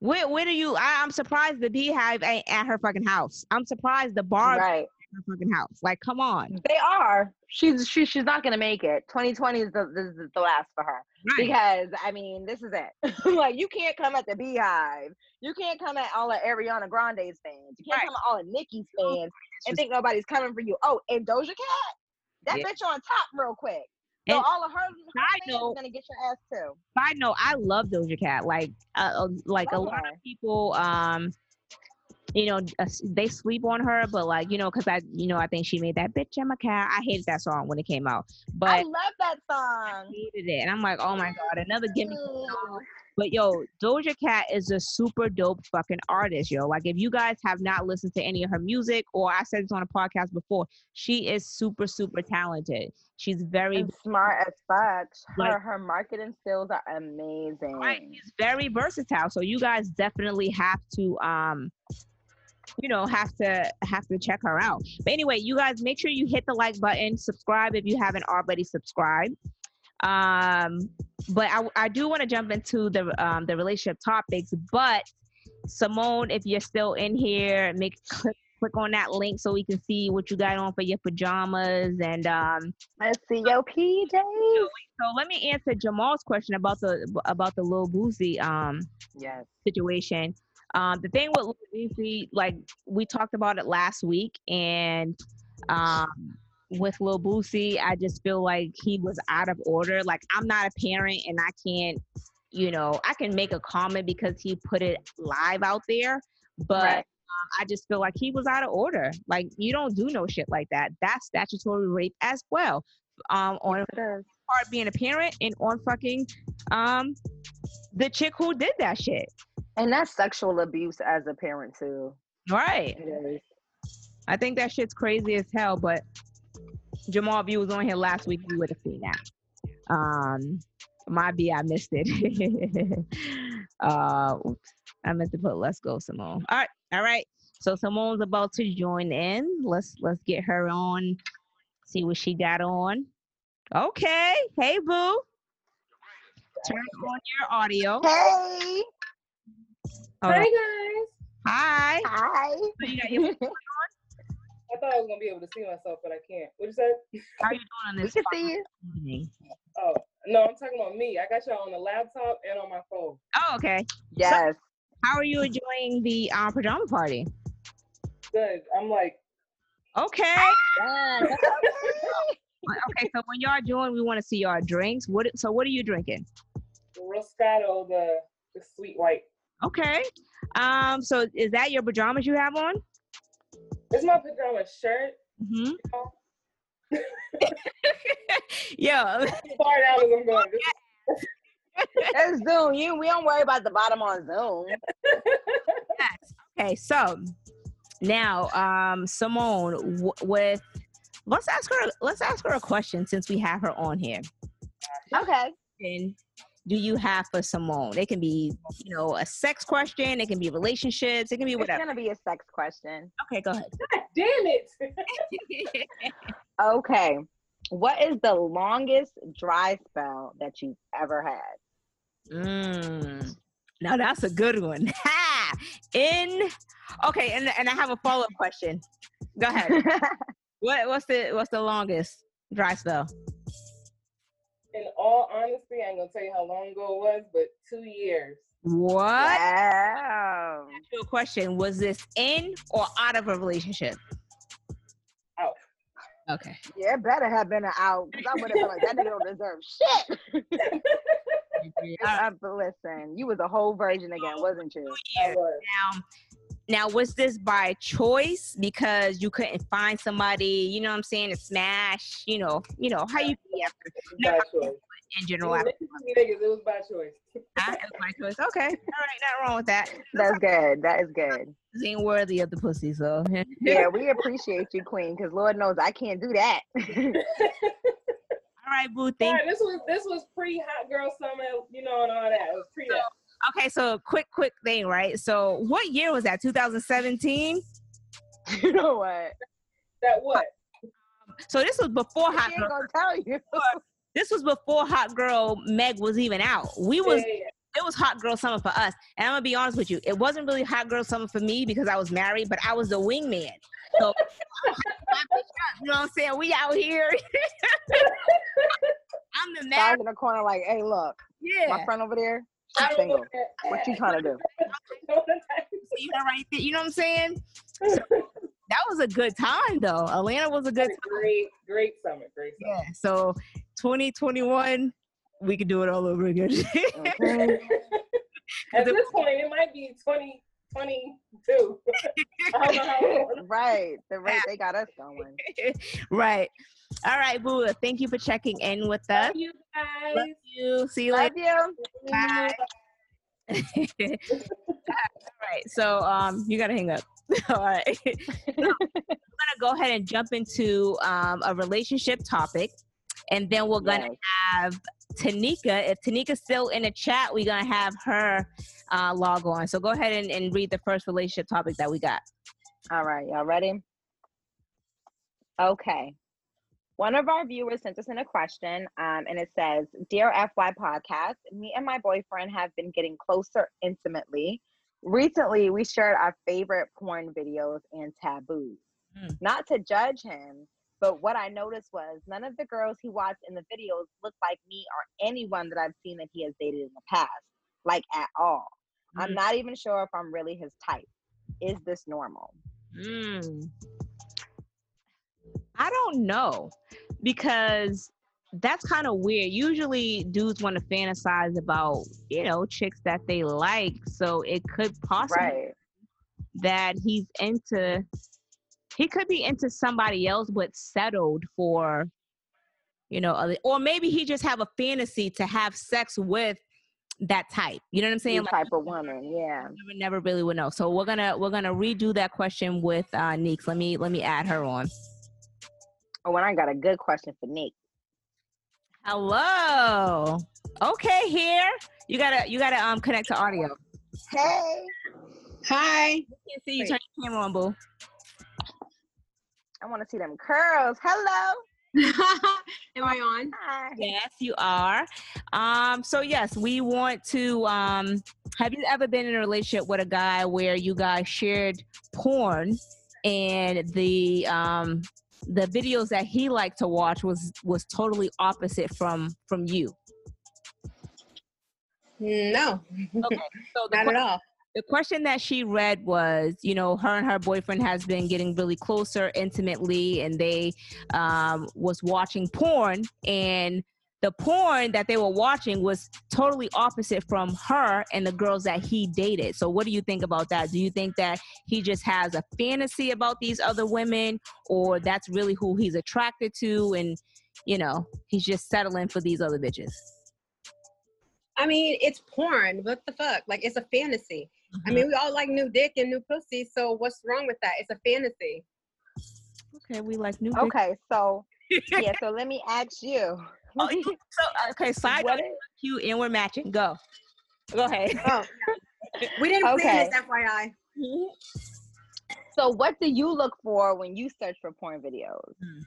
where, where do you? I, I'm surprised the beehive ain't at her fucking house. I'm surprised the bar Right. Her fucking house. Like, come on, They are. She's she, she's not gonna make it. 2020 is the this is the last for her. right? because I mean, this is it. like you can't come at the Beehive. You can't come at all of Ariana Grande's fans. You can't Right. come at all of Nicki's fans and think nobody's coming for you. Oh, and Doja Cat, that Yeah. bitch on top real quick. So And all of her, her fans note- gonna get your ass too. Side note, I love Doja Cat. Like, uh, uh, like a lot her. of people, um, you know, uh, they sleep on her, but like, you know, because I, you know, I think she made that bitch I'm a. I hated that song when it came out, but I I love that song. hated it, and I'm like, oh my god, another gimmick. But yo, Doja Cat is a super dope fucking artist, yo. Like if you guys have not listened to any of her music, or I said this on a podcast before, she is super, super talented. She's very And smart as fuck. Like- Her her marketing skills are amazing. right. She's very versatile. So you guys definitely have to um you know have to have to check her out. But anyway, you guys make sure you hit the like button, subscribe if you haven't already subscribed. Um but I, I do want to jump into the um the relationship topics, but Simone, if you're still in here, make click click on that link so we can see what you got on for your pajamas and um Let's see your PJs. so let me answer Jamal's question about the about the Lil Boosie um Yes. situation. Um, the thing with Lil like we talked about it last week, and um, with Lil Boosie, I just feel like he was out of order. Like I'm not a parent, and I can't, you know, I can make a comment because he put it live out there, but. Right. Um, I just feel like he was out of order. Like you don't do no shit like that. That's statutory rape as well. Um, on Being a parent and on fucking um the chick who did that shit. And that's sexual abuse as a parent too. Right. I think that shit's crazy as hell, but Jamal, if you was on here last week, you would have seen that. Um my B, I missed it. uh oops. I meant to put let's go, Simone. All right, all right. So Simone's about to join in. Let's let's get her on, see what she got on. Okay. Hey boo. Turn on your audio. Hey. Hold Hi on. guys. Hi. Hi. So you got your- I thought I was gonna be able to see myself, but I can't. What you said? How are you doing on this? We this can see you. evening? Oh no, I'm talking about me. I got y'all on the laptop and on my phone. Oh, okay. Yes. How are you enjoying the um, pajama party? Good. I'm like, Okay. Yes. Okay. So when y'all join, we want to see y'all drinks. What? So what are you drinking? Roscato, the the sweet white. Okay. Um. So is that your pajamas you have on? It's my pajama shirt. Mm-hmm. Yo. As far down as I'm going. This It's Zoom. You we don't worry about the bottom on Zoom. Yes. Okay. So now, um, Simone, w- with let's ask her. Let's ask her a question since we have her on here. Okay. question do you have for Simone? It can be, you know, a sex question. It can be relationships. It can be whatever. It's gonna be a sex question. Okay, go ahead. God damn it. Okay. What is the longest dry spell that you've ever had? mm. Now that's a good one. Ha! In okay, and and I have a follow up question. Go ahead. What what's the what's the longest dry spell? In all honesty, I ain't gonna tell you how long ago it was, but two years. What? wow. Ask a question. Was this in or out of a relationship? Out. Okay. Yeah, it better have been an out because I would have been like, that nigga don't deserve shit. Uh, but listen, you was a whole virgin again, wasn't you? I Years. was. Now, now was this by choice because you couldn't find somebody, you know what I'm saying, to smash, you know, you know, how you be after It was by in general after Niggas, it was by choice. that, ah, it was my choice. Okay. All right, nothing wrong with that. That's good. That is good. This ain't worthy of the pussy, so Yeah, we appreciate you, Queen, because Lord knows I can't do that. all right, boo. Thank Alright, this was this was pre hot girl summer, you know, and all that. It was pre that. Okay, so quick, quick thing, right? So what year was that? 2017? you know what? That what? So this was before She Hot ain't Girl. gonna tell you. This was before Hot Girl Meg was even out. We was Yeah, yeah, it was hot girl summer for us. And I'm gonna be honest with you, it wasn't really hot girl summer for me because I was married, but I was the wingman. So you know what I'm saying? We out here. I'm the man was in the corner like, hey, look, Yeah. my friend over there, I'm single. What you trying to do? you know, right there, you know what I'm saying? So, that was a good time though. Atlanta was a good time. Great, great summer. Great summer. Yeah. So 2021, we could do it all over again. okay. At this point, it might be 20- 22. right. The rate they got us going. right. All right, Boo. Thank you for checking in with us. Love you guys. Love you. See you Love later. You. Bye. All right. So um you gotta hang up. All right. I'm gonna go ahead and jump into um, a relationship topic and then we're gonna Yes. have Tanika. If Tanika's still in the chat, we're gonna have her uh, log on. So go ahead and, and read the first relationship topic that we got. All right, y'all ready? Okay. One of our viewers sent us in a question, um, and it says, Dear FY Podcast, me and my boyfriend have been getting closer intimately. Recently, we shared our favorite porn videos and taboos. Mm. Not to judge him, but what I noticed was none of the girls he watched in the videos look like me or anyone that I've seen that he has dated in the past, like at all. I'm Mm. not even sure if I'm really his type. Is this normal? Mm. I don't know because that's kind of weird. Usually, dudes want to fantasize about you know chicks that they like, so it could possibly Right. that he's into. He could be into somebody else, but settled for, you know, other, or maybe he just have a fantasy to have sex with that type. You know what I'm saying? Like, type of woman, yeah. never, never really would know. So we're gonna we're gonna redo that question with uh Neeks. Let me let me add her on. Oh, and I got a good question for Nick. Hello. Okay, here you gotta you gotta um connect to audio. Hey, Hi. Can't see you. Turn your camera on, boo. I want to see them curls. Hello. Am I on? Hi. Yes, you are. Um, so yes, we want to. Um, have you ever been in a relationship with a guy where you guys shared porn, and the um the videos that he liked to watch was was totally opposite from from you? No, Okay, so the not que- at all. The question that she read was you know her and her boyfriend has been getting really closer intimately and they um, was watching porn and the porn that they were watching was totally opposite from her and the girls that he dated so what do you think about that do you think that he just has a fantasy about these other women or that's really who he's attracted to and you know he's just settling for these other bitches I mean, it's porn. What the fuck? Like, it's a fantasy. I mean, mm-hmm. we all like new dick and new pussy. So what's wrong with that? It's a fantasy. okay we like new dick. Okay, so yeah, so let me ask you. Oh, so uh, okay side what note, you and we're matching. Go. Go ahead. Oh, we didn't Okay. plan this, FYI. Mm-hmm. so what do you look for when you search for porn videos? Hmm.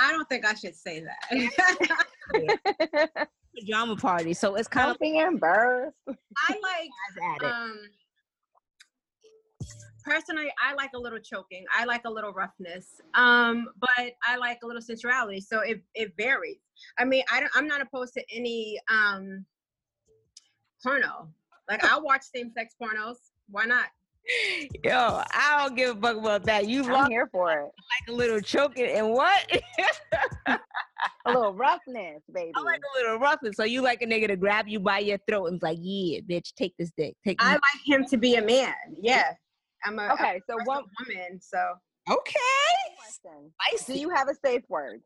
I don't think I should say that. Pajama party. So it's kind Don't be embarrassed. I like of at it. um personally i like a little choking i like a little roughness um but i like a little sensuality so it, it varies i mean i don't i'm not opposed to any um porno like i watch same-sex pornos why not Yo, I don't give a fuck about that. You I'm here for it. Like a little choking and what? A little roughness, baby. I like a little roughness. So you like a nigga to grab you by your throat and be like, yeah, bitch, take this dick. Take i this. like him to be a man yeah i'm a, Okay, so one woman so Okay. question. Do you have a safe word?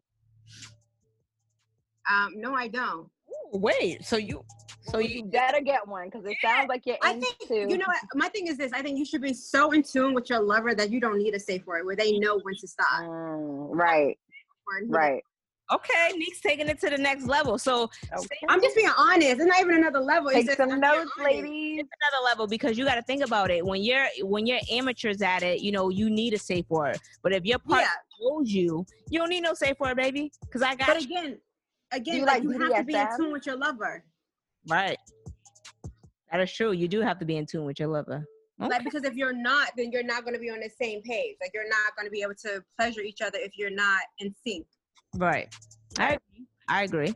um no i don't Ooh, wait, so you so you better get one because it sounds like you're I into. think you know what my thing is this. I think you should be so in tune with your lover that you don't need a safe word where they know when to stop. Mm, right, right. okay, Nick's taking it to the next level. So Okay. I'm just being honest. It's not even another level. It's Take just, some notes, ladies. another level because you got to think about it when you're when you're amateurs at it you know you need a safe word but if your partner Yeah, knows you you don't need no safe word baby because i got but you. again, again, you like like you have to be in tune with your lover. Right that is true you do have to be in tune with your lover okay. Like because if you're not, then you're not going to be on the same page. Like you're not going to be able to pleasure each other if you're not in sync. right i agree i agree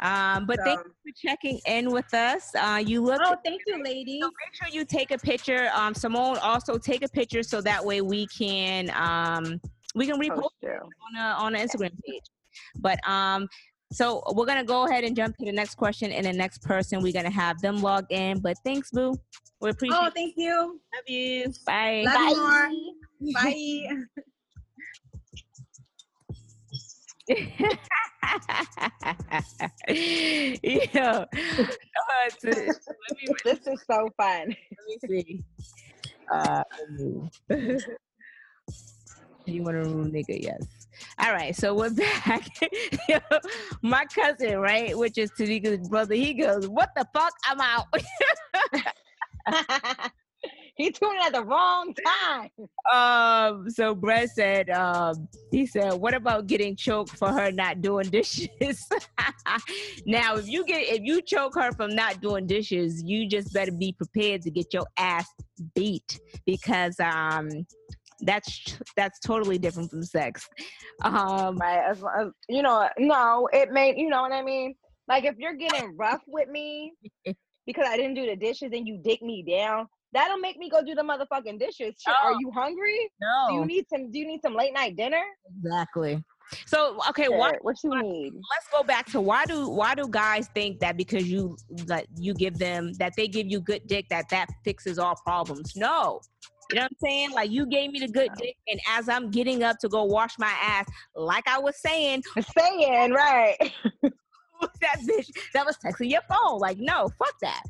um but thank you for checking in with us uh you look Oh, thank you, ladies. So make sure you take a picture. Um, Simone, also take a picture so that way we can um we can repost Post you. on the on the Instagram page. But um, so we're gonna go ahead and jump to the next question and the next person. We're gonna have them log in. But thanks, Boo. We appreciate Oh, thank you. love you. Bye. Love you more. Bye. yeah. Uh, to, let me, This is so fun. let me see. Uh, you want to remove nigga? Yes. All right, so we're back. My cousin, right, which is Tanika's brother, he goes, "What the fuck? I'm out." he tuned at the wrong time. um, so Brett said, um, he said, "What about getting choked for her not doing dishes?" now, if you get if you choke her from not doing dishes, you just better be prepared to get your ass beat because um that's that's totally different from sex. Um, Right. As, as, you know, no, it may, you know what I mean? Like if you're getting rough with me because I didn't do the dishes and you dick me down, that'll make me go do the motherfucking dishes. Shit, Are Oh. you hungry? no, Do you need some do you need some late night dinner? exactly. So okay, why what you need? let's go back to why do why do guys think that because you that you give them that they give you good dick that that fixes all problems no you know what i'm saying like you gave me the good dick and as i'm getting up to go wash my ass like i was saying Saying, right. that bitch that was texting your phone like no fuck that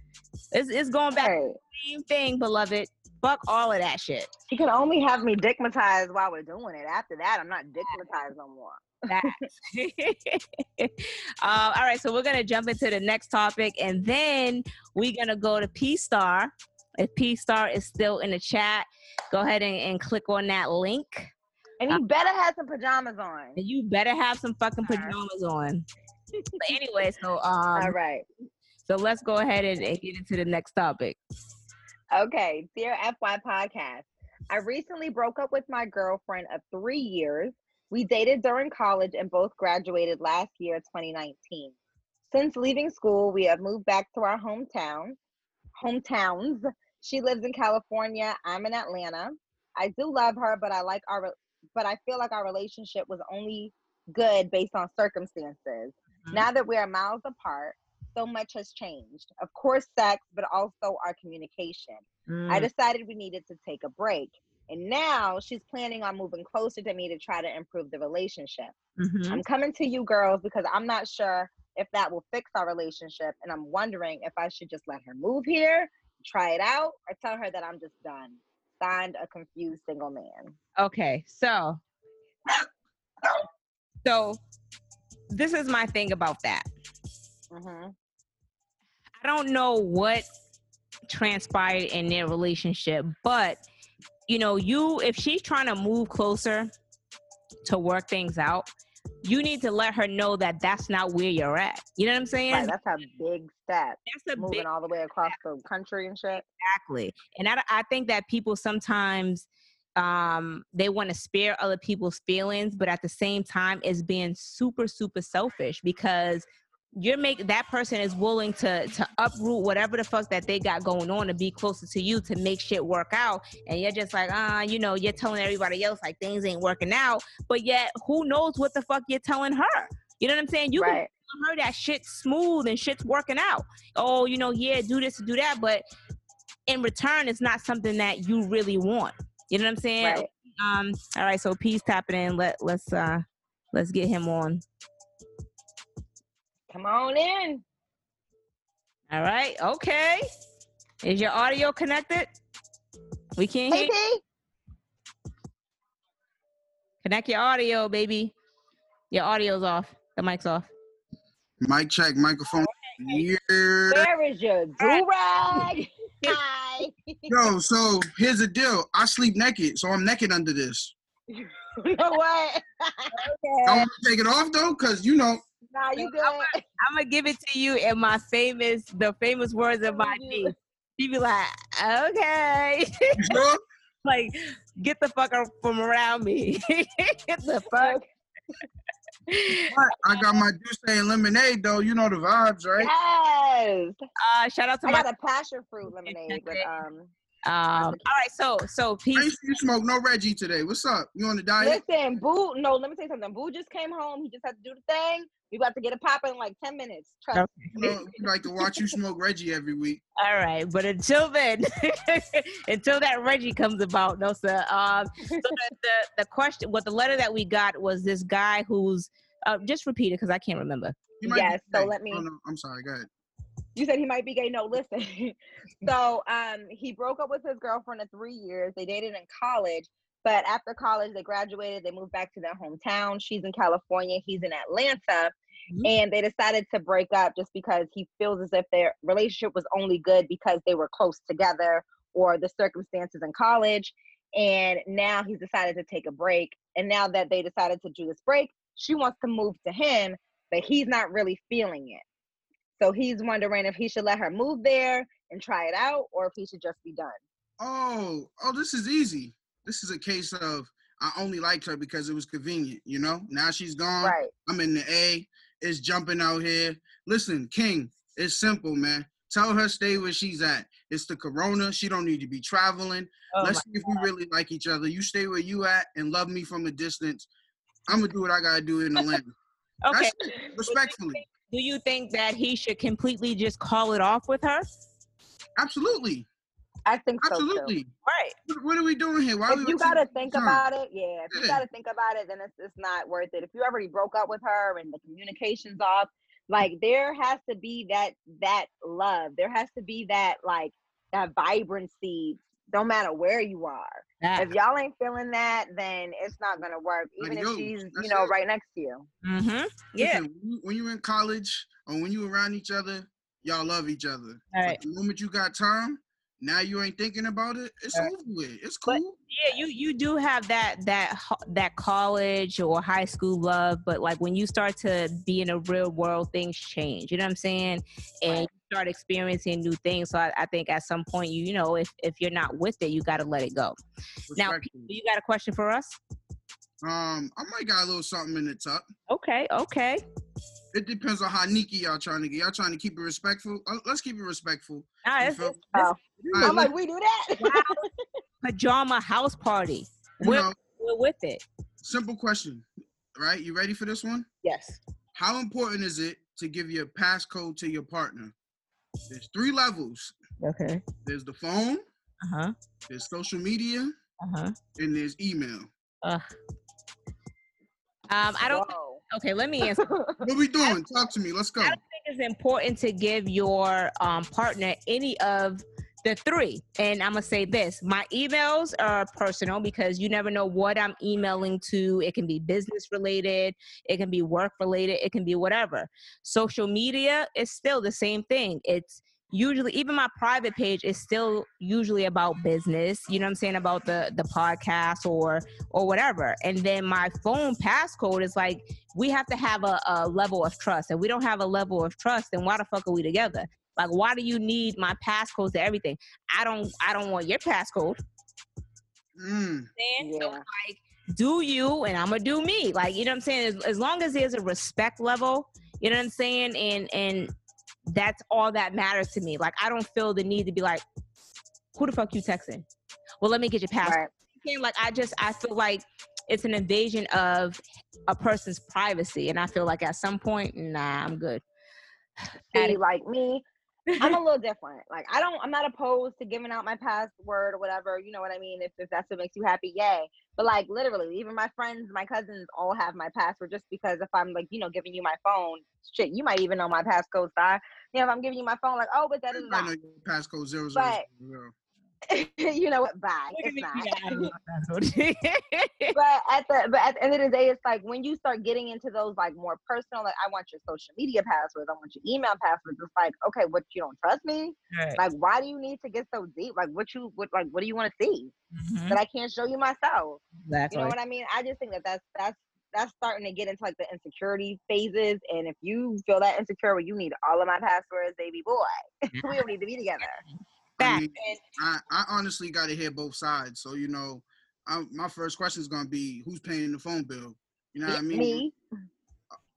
it's, it's going back to right. the same thing beloved fuck all of that shit You can only have me dickmatized while we're doing it. After that, I'm not dickmatized no more. Uh, all right, so we're gonna jump into the next topic, and then we're gonna go to P Star. If P Star is still in the chat, go ahead and, and click on that link. And you better have some pajamas on. And you better have some fucking pajamas on. but anyway, so um, All right. so let's go ahead and, and get into the next topic. Okay, dear FY podcast. I recently broke up with my girlfriend of three years. We dated during college and both graduated last year, 2019. Since leaving school, we have moved back to our hometown, hometowns. She lives in California. I'm in Atlanta. I do love her, but I like our, but I feel like our relationship was only good based on circumstances. Mhm. Now that we are miles apart, so much has changed. Of course, sex, but also our communication. I Mm, decided we needed to take a break. And now she's planning on moving closer to me to try to improve the relationship. mhm. I'm coming to you girls because I'm not sure if that will fix our relationship. And I'm wondering if I should just let her move here, try it out, or tell her that I'm just done. Signed a confused single man. Okay, so so this is my thing about that. hmm I don't know what transpired in their relationship, but you know, you if she's trying to move closer to work things out, you need to let her know that that's not where you're at. You know what I'm saying? Right, that's a big step. that's a Moving big all the way across the country and shit. exactly. And I, I think that people sometimes um they want to spare other people's feelings, but at the same time, it's being super super selfish because you're making that person is willing to to uproot whatever the fuck that they got going on to be closer to you to make shit work out. And you're just like ah you know you're telling everybody else like things ain't working out but yet who knows what the fuck you're telling her. You know what i'm saying? You can right. tell her that shit's smooth and shit's working out. Oh you know yeah do this to do that but in return it's not something that you really want. You know what i'm saying? Right. um all right so peace tapping in. Let let's uh let's get him on Come on in. All right. Okay. Is your audio connected? We can't hear. P. Connect your audio, baby. Your audio's off. The mic's off. Mic check, microphone. Yeah. Where is your do right. rag? Hi. Yo, so here's the deal. I sleep naked, so I'm naked under this. you know what? I want to take it off though, cause you know, Nah, you good. I'm gonna give it to you in my famous, the famous words of my You- niece. She be like, "Okay, you sure? like get the fuck up from around me. get the fuck." But I got my juice and lemonade though. You know the vibes, right? Yes. Uh, shout out to I my. got a passion fruit lemonade with um. Um, all right, so so I peace. ain't you smoke no Reggie today. What's up? You on the diet? Listen, Boo. No, let me tell you something. Boo just came home. He just had to do the thing. We about to get a pop in like ten minutes. Trust. Okay. You know, like to watch you smoke Reggie every week. All right, but until then, until that Reggie comes about, no sir. Um, so the, the the question, what the letter that we got was this guy who's Uh, just repeat it because I can't remember. He be Yes, so gay. let me- Oh, no, I'm sorry. Go ahead. You said he might be gay. No, listen. so um he broke up with his girlfriend of three years. They dated in college, but after college they graduated, they moved back to their hometown. She's in California, he's in Atlanta. Mhm. And they decided to break up just because he feels as if their relationship was only good because they were close together or the circumstances in college. And now he's decided to take a break. And now that they decided to do this break, she wants to move to him, but he's not really feeling it. So he's wondering if he should let her move there and try it out or if he should just be done. Oh, oh, this is easy. This is a case of I only liked her because it was convenient, you know? Now she's gone. Right. I'm in the A. It's jumping out here. Listen, King, it's simple, man. Tell her stay where she's at. It's the corona. She don't need to be traveling. Oh Let's see if we really like each other. You stay where you at and love me from a distance. I'm gonna do what I gotta do in Atlanta. Okay. That's it, respectfully. Do you think that he should completely just call it off with her? Absolutely. I think so too. Absolutely. Right. What, what are we doing here? Why are we If you gotta think time? about it, yeah. If you gotta think about it, then it's it's not worth it. If you already broke up with her and the communication's off, like there has to be that that love. There has to be that like that vibrancy, no matter where you are. If y'all ain't feeling that, then it's not gonna work. Even if Adios. she's, you know, it. right next to you. Mm-hmm. Yeah. Listen, when you- when you're in college or when you're around each other, y'all love each other. All But the moment you got time, now you ain't thinking about it. It's right. over with. It's But- cool. Yeah, you you do have that that that college or high school love, but like when you start to be in a real world, things change. You know what I'm saying? And Right. you start experiencing new things. So I, I think at some point, you you know, if if you're not with it, you got to let it go. Now, You got a question for us? um, I might got a little something in the tuck. Okay, okay. It depends on how sneaky y'all trying to get. Y'all trying to keep it respectful. Uh, Let's keep it respectful. All right, You it's, feel- it's, Oh. All right, I'm like, we do that. pajama house party. We're, know, we're with it. simple question, right? You ready for this one? Yes. How important is it to give your passcode to your partner? There's three levels. Okay. There's the phone, Uh huh. there's social media, Uh huh. and there's email. Uh. Um, I don't. Whoa. Okay, let me answer. What we doing? Talk to me. Let's go. I don't think it's important to give your um, partner any of the three. And I'm gonna say this: my emails are personal because you never know what I'm emailing to. It can be business related, it can be work related, it can be whatever. Social media is still the same thing. It's usually even my private page is still usually about business you know what i'm saying about the the podcast or or whatever and then my phone passcode is like we have to have a, a level of trust. and we don't have a level of trust, then why the fuck are we together? Like, why do you need my passcode to everything? I don't. I don't want your passcode. Mm. So Yeah. like, do you and I'm gonna do me. Like, you know what I'm saying? As, as long as there's a respect level, you know what I'm saying, and and that's all that matters to me. Like, I don't feel the need to be like, who the fuck you texting? Well, let me get your passcode. Right. Like I just I feel like it's an invasion of a person's privacy, and I feel like at some point, nah, I'm good. See, like me, I'm a little different. Like I don't, I'm not opposed to giving out my password or whatever. You know what I mean? If if that's what makes you happy, yay. But like literally, even my friends, my cousins, all have my password just because if I'm like, you know, giving you my phone, shit, you might even know my passcode star. You know, if I'm giving you my phone, like, oh, but that is not. know your passcode zero zero But- zero. you know what? Bye. It's not. yeah, I don't know my password. but at the but at the end of the day, it's like when you start getting into those like more personal, like I want your social media passwords, I want your email passwords. It's like, okay, what you don't trust me? Right. Like, why do you need to get so deep? Like, what you what like what do you want to see Mhm. that I can't show you myself? Exactly. You know what I mean? I just think that that's that's that's starting to get into like the insecurity phases. And if you feel that insecure, well, you need all of my passwords, baby boy. we don't need to be together. I, Fact. mean, I, I honestly got to hear both sides. So you know, I, my first question is gonna be who's paying the phone bill. You know what I mean? Me,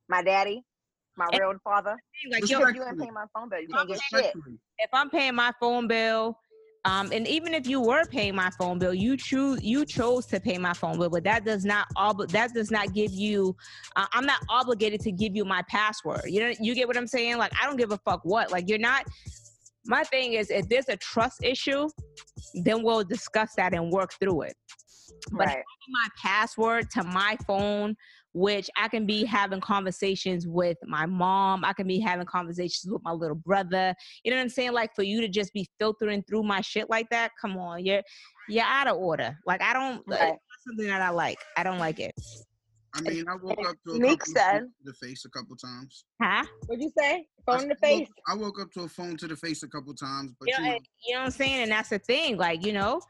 my daddy, my And- real father. like, yo, you ain't paying my phone bill, you can't get shit. If I'm paying my phone bill, um, and even if you were paying my phone bill, you choose you chose to pay my phone bill, but that does not ob- that does not give you. Uh, I'm not obligated to give you my password. You know, you get what I'm saying? Like I don't give a fuck what. Like you're not. My thing is, if there's a trust issue, then we'll discuss that and work through it. But Right. my password to my phone which I can be having conversations with my mom. I can be having conversations with my little brother. You know what I'm saying? Like for you to just be filtering through my shit like that, come on, you're you're out of order. Like I don't. Uh, it's Right. not something that I like. I don't like it. I mean, I woke up to a Meek couple said- to the face a couple times. Huh? What'd you say? Phone in the I woke- face. I woke up to a phone to the face a couple times, but you you know, know, you know what I'm saying? And that's the thing. Like, you know,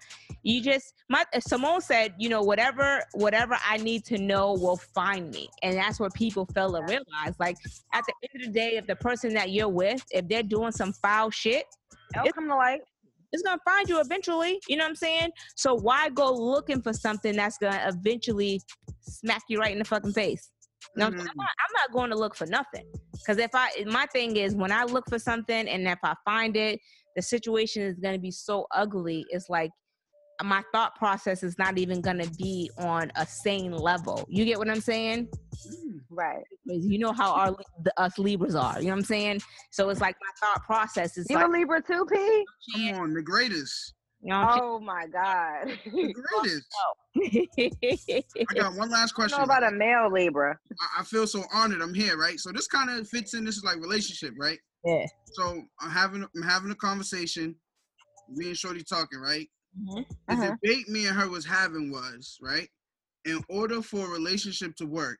you just my Simone said, you know, whatever whatever I need to know will find me. And that's what people fail to realize. Like at the end of the day, if the person that you're with, if they're doing some foul shit, It'll come to light. It's gonna find you eventually. You know what I'm saying? So why go looking for something that's gonna eventually smack you right in the fucking face? What I'm, not, I'm not going to look for nothing. Because if I, my thing is when I look for something and if I find it, the situation is going to be so ugly. It's like my thought process is not even going to be on a sane level. You get what I'm saying? Right. You know how our the, us Libras are. You know what I'm saying? So it's like my thought process is You like, a Libra too, P? come on, the greatest, you know, Oh my God. the greatest. I'm saying? I got one last question. don't about a male Libra. I, I feel so honored I'm here, right? So this kind of fits in. This is like relationship, right? yeah. So I'm having I'm having a conversation. Me and Shorty talking, right? Mhm. The Uh-huh. debate me and her was having was right. In order for a relationship to work,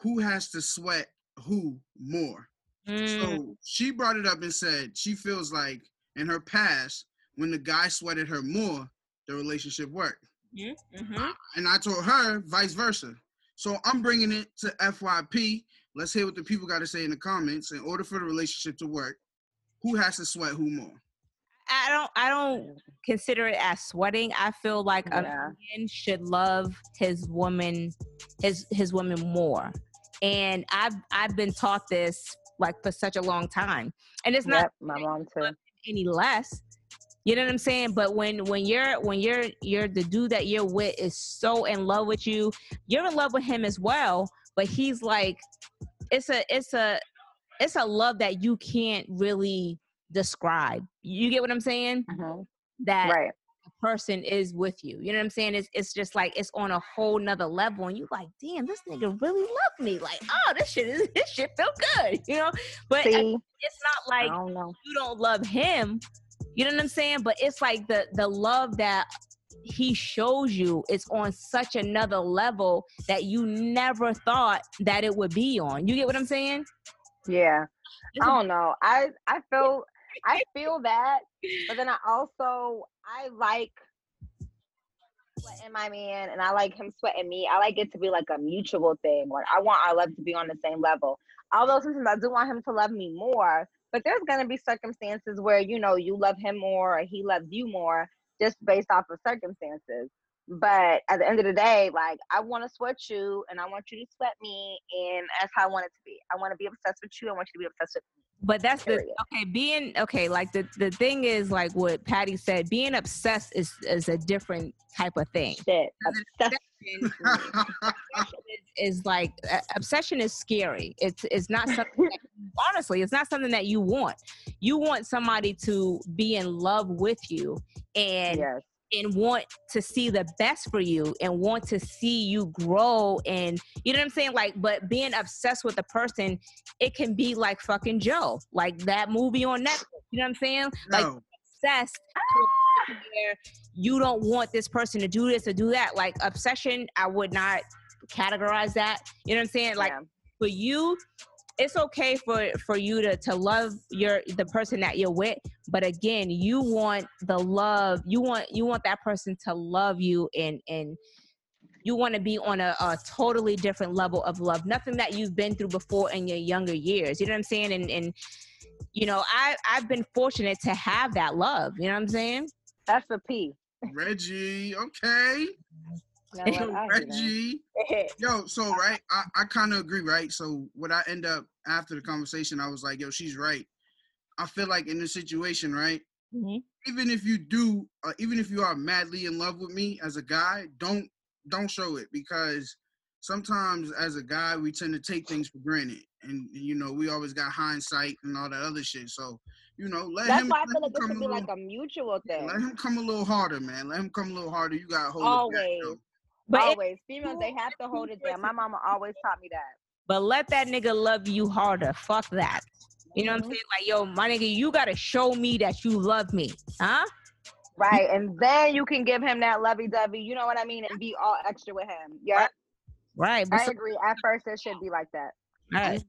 who has to sweat who more? Mm. So she brought it up and said she feels like in her past, when the guy sweated her more, the relationship worked. Mhm. And I told her vice versa. So I'm bringing it to FYP. Let's hear what the people got to say in the comments. In order for the relationship to work, who has to sweat who more? I don't I don't consider it as sweating. I feel like a Yeah. man should love his woman his his woman more. And I've I've been taught this like for such a long time. And it's not Yep, my mom too. any less. You know what I'm saying? But when when you're when you're you're the dude that you're with is so in love with you, you're in love with him as well. But he's like, it's a it's a it's a love that you can't really describe. You get what I'm saying? Mhm. That Right. person is with you. You know what I'm saying? It's it's just like it's on a whole nother level, and you like, damn, this nigga really loved me. Like, oh, this shit is this shit feel good, you know. But See, it's not like don't you don't love him. You know what I'm saying? But it's like the the love that he shows you is on such another level that you never thought that it would be on. You get what I'm saying? Yeah. I don't know. I I feel I feel that, but then I also I like sweating my man and I like him sweating me. I like it to be like a mutual thing. Like I want our love to be on the same level. Although sometimes I do want him to love me more, but there's gonna be circumstances where you know you love him more or he loves you more just based off of circumstances. But at the end of the day, like I want to sweat you and I want you to sweat me, and that's how I want it to be. I want to be obsessed with you. I want you to be obsessed with me. But that's the okay being okay like the the thing is like what patty said being obsessed is is a different type of thing Shit, obsessed. Obsession is, is like uh, obsession is scary it's it's not something that, honestly it's not something that you want you want somebody to be in love with you and Yes. And want to see the best for you and want to see you grow and you know what I'm saying? Like but being obsessed with a person it can be like fucking Joe like that movie on Netflix you know what I'm saying? Like no, obsessed to where you don't want this person to do this or do that. Like obsession I would not categorize that you know what I'm saying? Like yeah. for you it's okay for for you to to love your the person that you're with but again you want the love you want you want that person to love you and and you want to be on a, a totally different level of love nothing that you've been through before in your younger years you know what i'm saying and and you know i i've been fortunate to have that love you know what i'm saying That's the P. Reggie. Okay, You know what? I hear that. Reggie. Yo, so right, I, I kind of agree, right? So what I end up after the conversation, I was like, yo, she's right. I feel like in this situation, right? Mhm. Even if you do, uh, even if you are madly in love with me as a guy, don't don't show it because sometimes as a guy we tend to take things for granted, and you know we always got hindsight and all that other shit. So you know, let That's him. why I let feel like it come should a be little- like a mutual thing. Let him come a little harder, man. Let him come a little harder. You got to hold it back. Always. But it- always females they have to hold it down. My mama always taught me that. But let that nigga love you harder. Fuck that. You know what I'm mm-hmm. saying? Like, yo, my nigga, you gotta show me that you love me, huh? Right, and then you can give him that lovey dovey. You know what I mean, and be all extra with him. Yeah, Right. But I so, agree. At first, it should be like that. right.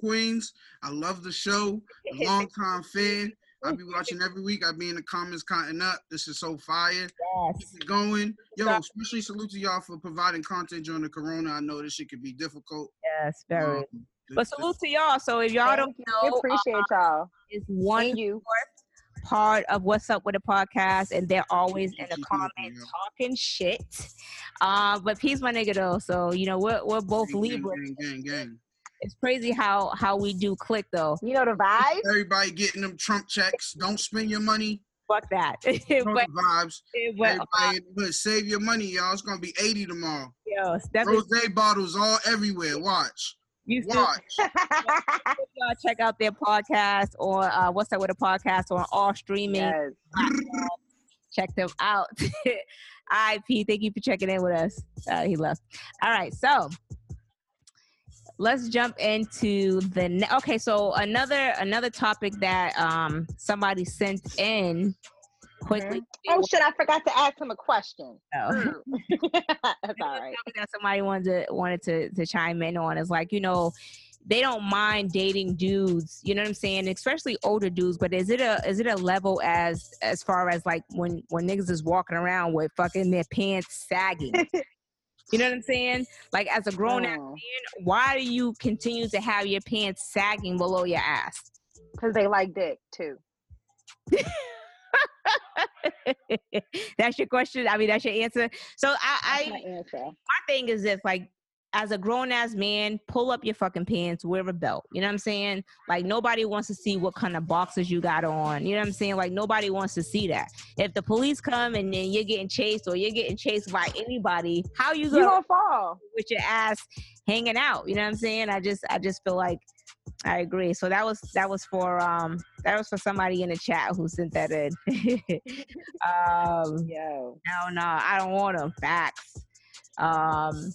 Queens. I love the show. A long time fan. I be watching every week. I be in the comments counting up. This is so fire. Yes. Keep it going. Yo, especially salute to y'all for providing content during the corona. I know this shit could be difficult. Yes. Very. Um, But salute to y'all. So if y'all don't know, we appreciate y'all. It's one And you. part of what's up with the podcast, and they're always in the comments talking shit. Uh, but he's my nigga though, so you know we're we're both gang, gang, Libra. gang, gang, gang. It's crazy how how we do click though. You know the vibes. Everybody getting them Trump checks. Don't spend your money. Fuck that. Know but the vibes. but Everybody in save your money, y'all. It's gonna be 80 tomorrow. yo, Stephanie, Rose bottles all everywhere. Watch. you still Watch. y'all check out their podcast or uh, what's up with a podcast on all streaming. yes. Check them out. IP, thank you for checking in with us. Uh, he left. All right, so let's jump into the ne- okay. So another another topic that um somebody sent in quickly. Oh shit! I forgot to ask him a question. Oh. That's all right. that somebody wanted to wanted to to chime in on is like you know they don't mind dating dudes you know what i'm saying especially older dudes but is it a is it a level as as far as like when when niggas is walking around with fucking their pants sagging you know what i'm saying like as a grown-ass Oh. man why do you continue to have your pants sagging below your ass Because they like dick too. that's your question i mean that's your answer so i i my answer. my thing is this like as a grown ass man, pull up your fucking pants, wear a belt. You know what I'm saying? Like nobody wants to see what kind of boxes you got on. You know what I'm saying? Like nobody wants to see that. If the police come and then you're getting chased or you're getting chased by anybody, how you You gonna gonna fall? with your ass hanging out? You know what I'm saying? I just I just feel like I agree. So that was that was for um that was for somebody in the chat who sent that in. um Yo. no, no, I don't want them. Facts. Um,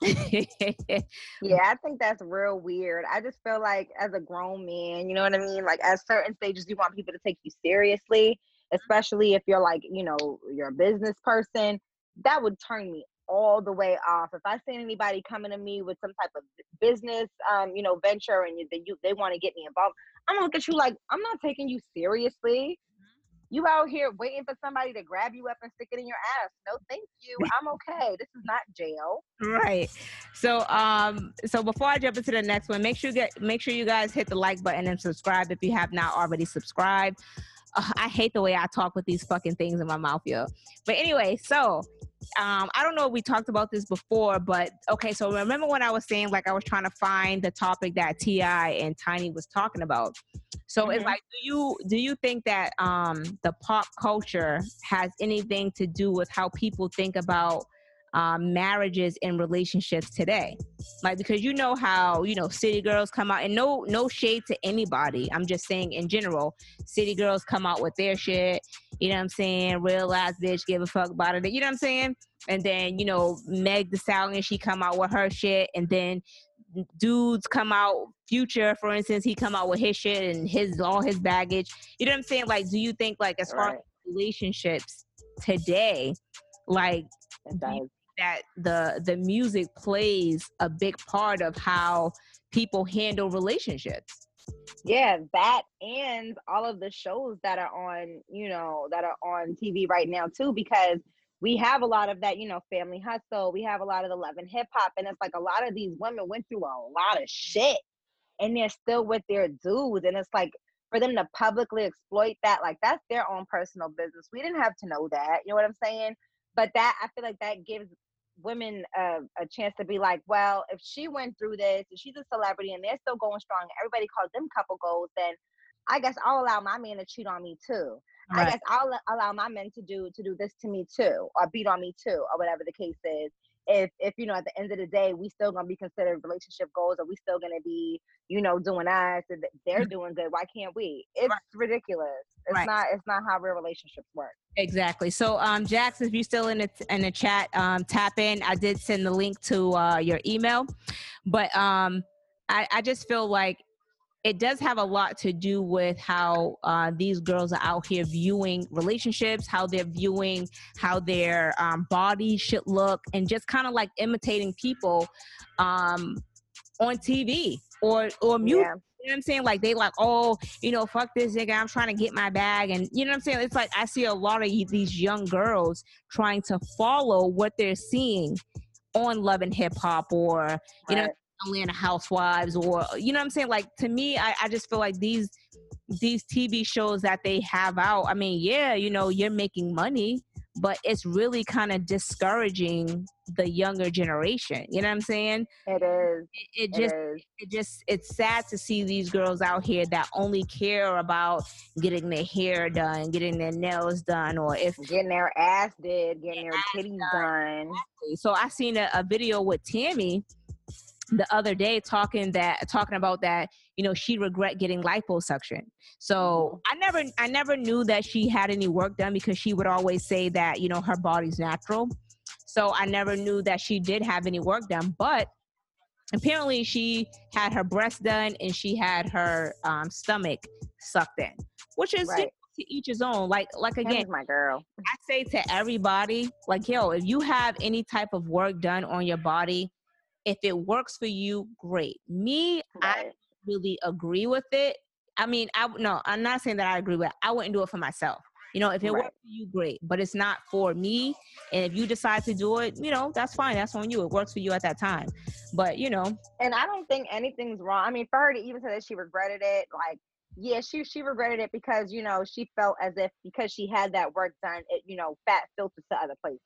Yeah, I think that's real weird. I just feel like as a grown man, you know what I mean? Like at certain stages you want people to take you seriously, especially if you're like, you know, you're a business person. That would turn me all the way off. If I see anybody coming to me with some type of business um, you know, venture and you, they you they want to get me involved, I'm gonna look at you like I'm not taking you seriously. You out here waiting for somebody to grab you up and stick it in your ass. No, thank you. I'm okay. This is not jail. right. So, um, so before I jump into the next one, make sure you get make sure you guys hit the like button and subscribe if you have not already subscribed. Ugh, I hate the way I talk with these fucking things in my mouth, yo. But anyway, so um, I don't know if we talked about this before, but okay. So remember when I was saying like I was trying to find the topic that T.I. and Tiny was talking about. So it's Mhm. like, do you do you think that um, the pop culture has anything to do with how people think about um, marriages and relationships today? Like because you know how you know city girls come out and no no shade to anybody. I'm just saying in general, city girls come out with their shit. You know what I'm saying? Real ass bitch, give a fuck about it. You know what I'm saying? And then you know Meg the Stallion, she come out with her shit, and then dudes come out. Future, for instance, he come out with his shit and his all his baggage. You know what I'm saying? Like, do you think like as far Right. as relationships today, like. That the the music plays a big part of how people handle relationships. Yeah, that and all of the shows that are on, you know, that are on TV right now too, because we have a lot of that, you know, family hustle. We have a lot of the love and hip hop, and it's like a lot of these women went through a lot of shit, and they're still with their dudes, and it's like for them to publicly exploit that, like that's their own personal business. We didn't have to know that, you know what I'm saying? But that I feel like that gives women a, a chance to be like, well, if she went through this and she's a celebrity and they're still going strong, everybody calls them couple goals, then I guess I'll allow my man to cheat on me too. I guess I'll allow my men to do to do this to me too, or beat on me too, or whatever the case is. If if you know at the end of the day we still gonna be considered relationship goals or we still gonna be you know doing us and they're doing good why can't we it's Right. ridiculous it's Right. not it's not how real relationships work Exactly. So, um, Jax, if you're still in the in the chat, um, tap in. I did send the link to uh, your email, but um, I, I just feel like it does have a lot to do with how uh, these girls are out here viewing relationships, how they're viewing how their um, bodies should look, and just kind of like imitating people um, on TV or or music. yeah You know what I'm saying? Like they like, oh, you know, fuck this nigga. I'm trying to get my bag, and you know what I'm saying. It's like I see a lot of these young girls trying to follow what they're seeing on Love and Hip Hop or you know right. Atlanta Housewives or you know what I'm saying. Like to me, I, I just feel like these these TV shows that they have out. I mean, yeah, you know, you're making money, but it's really kind of discouraging the younger generation. You know what I'm saying? it is It, it it just is it just it's sad to see these girls out here that only care about getting their hair done, getting their nails done, or if getting their ass did getting their titties done so I seen a, a video with Tammy the other day talking that talking about that you know she regret getting liposuction. So i never i never knew that she had any work done because she would always say that you know her body's natural. So i never knew that she did have any work done but apparently she had her breast done and she had her um, stomach sucked in which is Right. to each his own. Like like again my girl. I say to everybody, like, yo, if you have any type of work done on your body, if it works for you, great. Me, I really agree with it. I mean, I no, I'm not saying that I agree with it. I wouldn't do it for myself. You know, if it Right. works for you, great. But it's not for me. And if you decide to do it, you know, that's fine. That's on you. It works for you at that time. But you know, and I don't think anything's wrong. I mean, for her to even say that she regretted it, like, yeah, she she regretted it because you know she felt as if because she had that work done, it you know fat filtered to other places.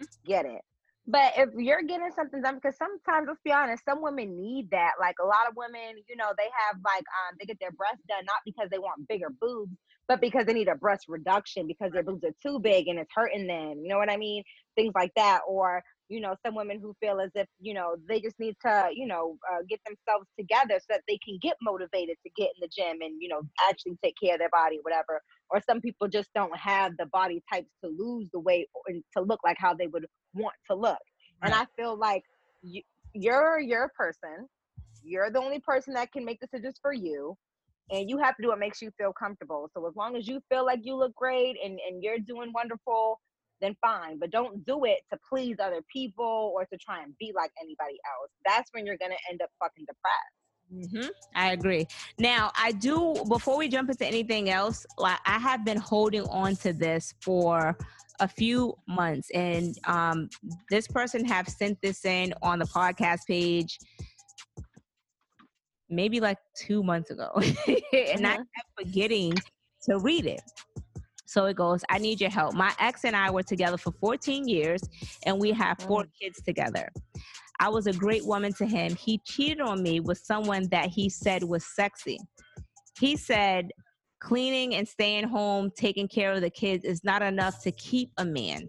Mm-hmm. Get it? But if you're getting something done, because sometimes let's be honest, some women need that. Like a lot of women, you know, they have like um they get their breasts done not because they want bigger boobs, but because they need a breast reduction because their boobs are too big and it's hurting them. You know what I mean? Things like that, or you know, some women who feel as if, you know, they just need to, you know, uh, get themselves together so that they can get motivated to get in the gym and, you know, actually take care of their body, whatever. Or some people just don't have the body types to lose the weight or and to look like how they would want to look. And I feel like you, you're you're person. You're the only person that can make decisions for you. And you have to do what makes you feel comfortable. So as long as you feel like you look great and, and you're doing wonderful, then fine. But don't do it to please other people or to try and be like anybody else. That's when you're gonna end up fucking depressed. hmm I agree. Now, I do. Before we jump into anything else, like I have been holding on to this for a few months, and um, this person have sent this in on the podcast page, maybe like two months ago, and I Mhm. kept forgetting to read it. So it goes, I need your help. My ex and I were together for 14 years and we have four mm. kids together. I was a great woman to him. He cheated on me with someone that he said was sexy. He said cleaning and staying home, taking care of the kids is not enough to keep a man.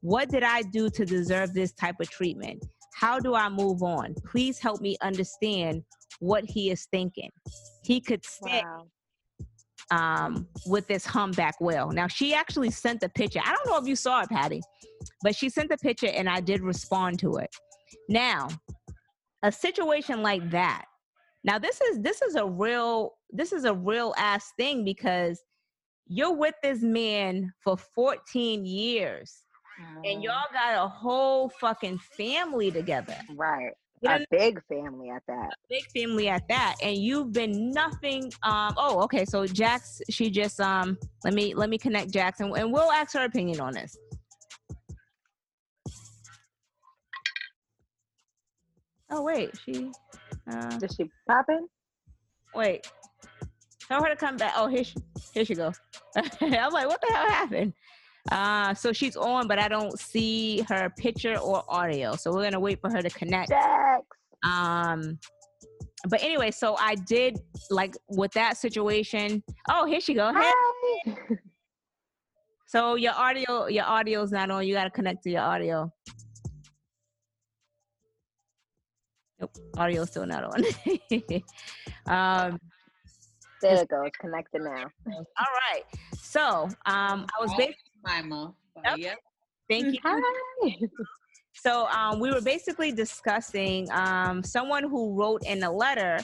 What did I do to deserve this type of treatment? How do I move on? Please help me understand what he is thinking. He could stay Wow. Um, with this humpback whale. Now, she actually sent the picture. I don't know if you saw it, Patty, but she sent the picture and I did respond to it. Now, a situation like that. Now, this is this is a real this is a real ass thing because you're with this man for 14 years and Mm, y'all got a whole fucking family together. right. You know A big family at that. big family at that and you've been nothing um oh okay so jax she just um let me let me connect jax and, and we'll ask her opinion on this. Oh wait she uh Did she pop in? wait. Tell her to come back. Oh here she here she go. I'm like what the hell happened uh so she's on but i don't see her picture or audio so we're gonna wait for her to connect Jax. um but anyway so i did like with that situation oh here she go hey Hi. so your audio your audio's not on you got to connect to your audio Nope, audio still not on. um, There it goes. Connected now. all right. So um, I was basically Mima. But Yep. yeah. thank you. Hi. So um, we were basically discussing um, someone who wrote in a letter.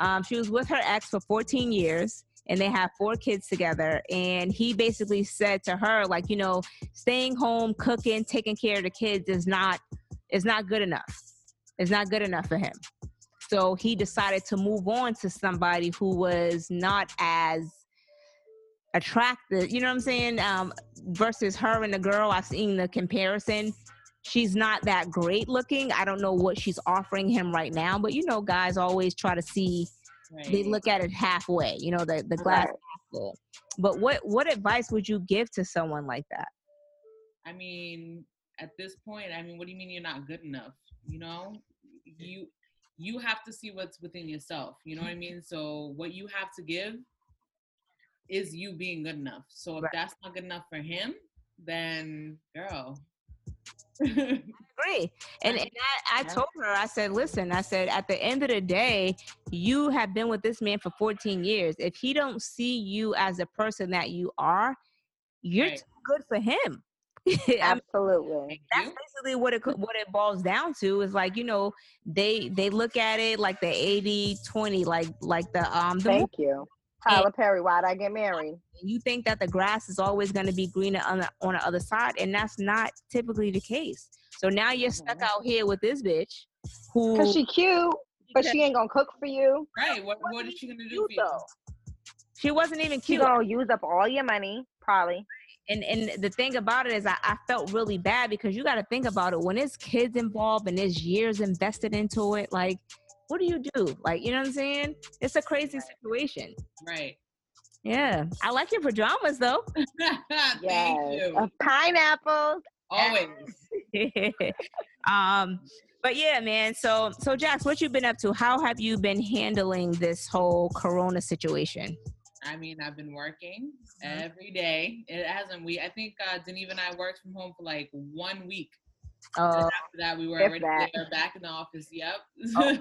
Um, she was with her ex for 14 years, and they have four kids together. And he basically said to her, like, you know, staying home, cooking, taking care of the kids is not is not good enough. It's not good enough for him. So he decided to move on to somebody who was not as attractive. You know what I'm saying? Um, versus her and the girl, I've seen the comparison she's not that great looking. I don't know what she's offering him right now, but you know, guys always try to see they look at it halfway, you know, the, the glass Right. half full. But what what advice would you give to someone like that? I mean, at this point, I mean, what do you mean you're not good enough? You know, you you have to see what's within yourself. You know what I mean? So what you have to give is you being good enough. So if Right. that's not good enough for him, then girl. agree. And, and I, I told her, I said, listen, I said, at the end of the day, you have been with this man for 14 years. If he don't see you as a person that you are, you're Right. too good for him. Absolutely. That's basically what it what it boils down to is like you know they they look at it like the 80 20 like like the um the Thank you. Tyler Perry, why'd I get married? you think that the grass is always going to be greener on the on the other side and that's not typically the case so now you're stuck Mhm. out here with this bitch who Cause she cute, but she ain't gonna cook for you. Right. What what is she gonna do cute, for you? though. she wasn't even She cute gonna use up all your money, probably. and and the thing about it is I, I felt really bad because you got to think about it when there's kids involved and there's years invested into it like what do you do like you know what i'm saying it's a crazy situation Right. yeah i like your pajamas though Thank Yes. you. Pineapples. Always. um but yeah man so so jax what you been up to how have you been handling this whole corona situation I mean, I've been working every day. It hasn't we I think uh Denise and I worked from home for like one week. And uh after that we were If already that. there back in the office. Yep. Oh, wow.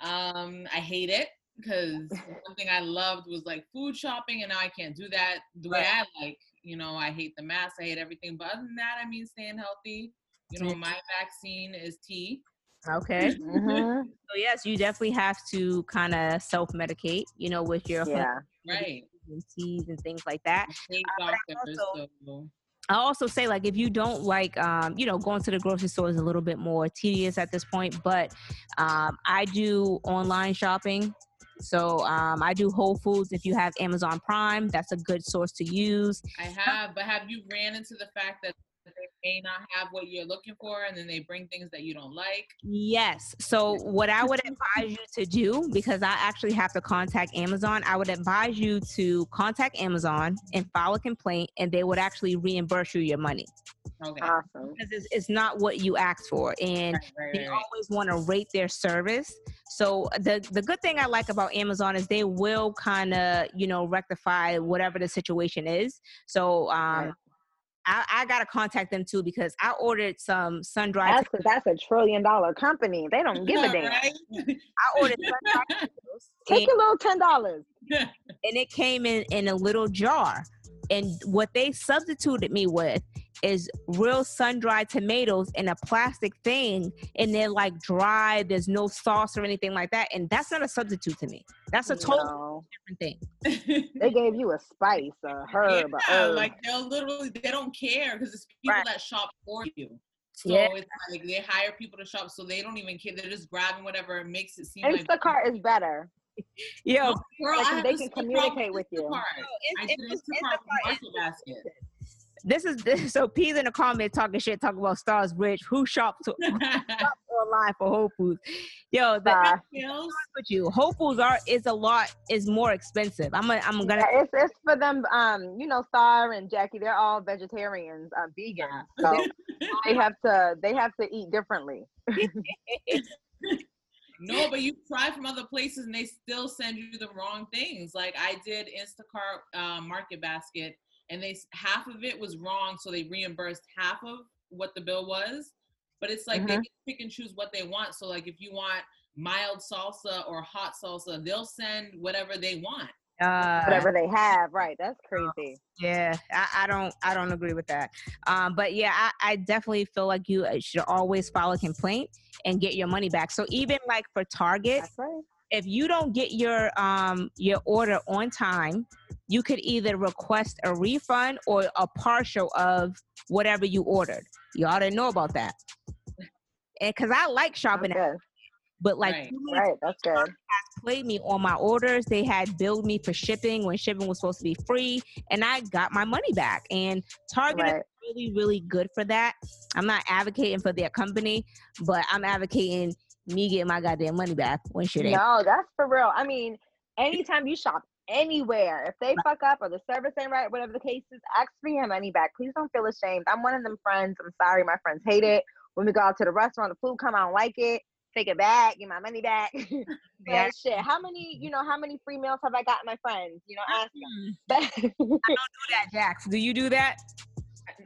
um I hate it because one thing I loved was like food shopping and now I can't do that the way I like. You know, I hate the mask, I hate everything. But other than that, I mean staying healthy. You know, my vaccine is tea. okay hmm so yes you definitely have to kind of self-medicate you know with your Yeah. Right. and teas and things like that Uh, but I doctors, also- so I also say like if you don't like um, you know going to the grocery store is a little bit more tedious at this point, but um, I do online shopping. So um, I do Whole Foods. If you have Amazon Prime, that's a good source to use. I have, but have you ran into the fact that may not have what you're looking for and then they bring things that you don't like? Yes. So what I would advise you to do, because I actually have to contact Amazon, I would advise you to contact Amazon and file a complaint, and they would actually reimburse you your money Okay. Awesome. because it's, it's not what you asked for. And right, right, they right, right. always want to rate their service. So the the good thing I like about Amazon is they will kind of you know rectify whatever the situation is. So um, Right. I, I gotta contact them too because I ordered some sun dried. That's because that's a trillion dollar company. They don't give a damn. Right? I ordered sun dried Take and, your little ten dollars. and it came in in a little jar. And what they substituted me with is real sun dried tomatoes in a plastic thing, and they're like dry. There's no sauce or anything like that, and that's not a substitute to me. That's a totally No. different thing. They gave you a spice, a herb, a yeah, herb. like they'll literally they don't care because it's people Right. that shop for you. So Yeah. it's like they hire people to shop, so they don't even care. They're just grabbing whatever it makes it seem like. Instacart is better. Yo, Girl, Like, they can communicate with you. Instacart. I it's- did it's- Instacart Instacart with Basket. This is this, so P's in the comment talking shit, talking about Stars Bridge. Who shops to, online for Whole Foods? Yo, the Uh, with you, Whole Foods are is a lot is more expensive. I'm gonna I'm gonna yeah, it's it's for them. Um, you know, Star and Jackie, they're all vegetarians, uh, vegans, so they have to they have to eat differently. No, but you try from other places and they still send you the wrong things. Like I did Instacart uh, Market Basket, and they half of it was wrong, so they reimbursed half of what the bill was. But but it's like they Mhm. can pick and choose what they want. So like if you want mild salsa or hot salsa, they'll send whatever they want. Uh, Whatever they have, right? That's crazy. Yeah, I, I don't I don't agree with that. Um, but yeah, I, I definitely feel like you uh, should always file a complaint and get your money back. So even like for Target, That's right. If you don't get your um your order on time, you could either request a refund or a partial of whatever you ordered. Y'all didn't know about that. And cause I like That's shopping, at, but like Right. Right. That's good. played me on my orders. They had billed me for shipping when shipping was supposed to be free, and I got my money back. And Target is really, really good for that. I'm not advocating for their company, but I'm advocating me getting my goddamn money back when shit ain't. No, that's for real. I mean, anytime you shop anywhere, if they fuck up or the service ain't right, whatever the case is, ask for your money back. Please don't feel ashamed. I'm one of them friends. I'm sorry, my friends hate it. When we go out to the restaurant, the food come, out like it. Take it back, get my money back. but Yeah. shit, how many, you know, how many free meals have I gotten my friends? You know, ask them. do that, Jax. Do you do that?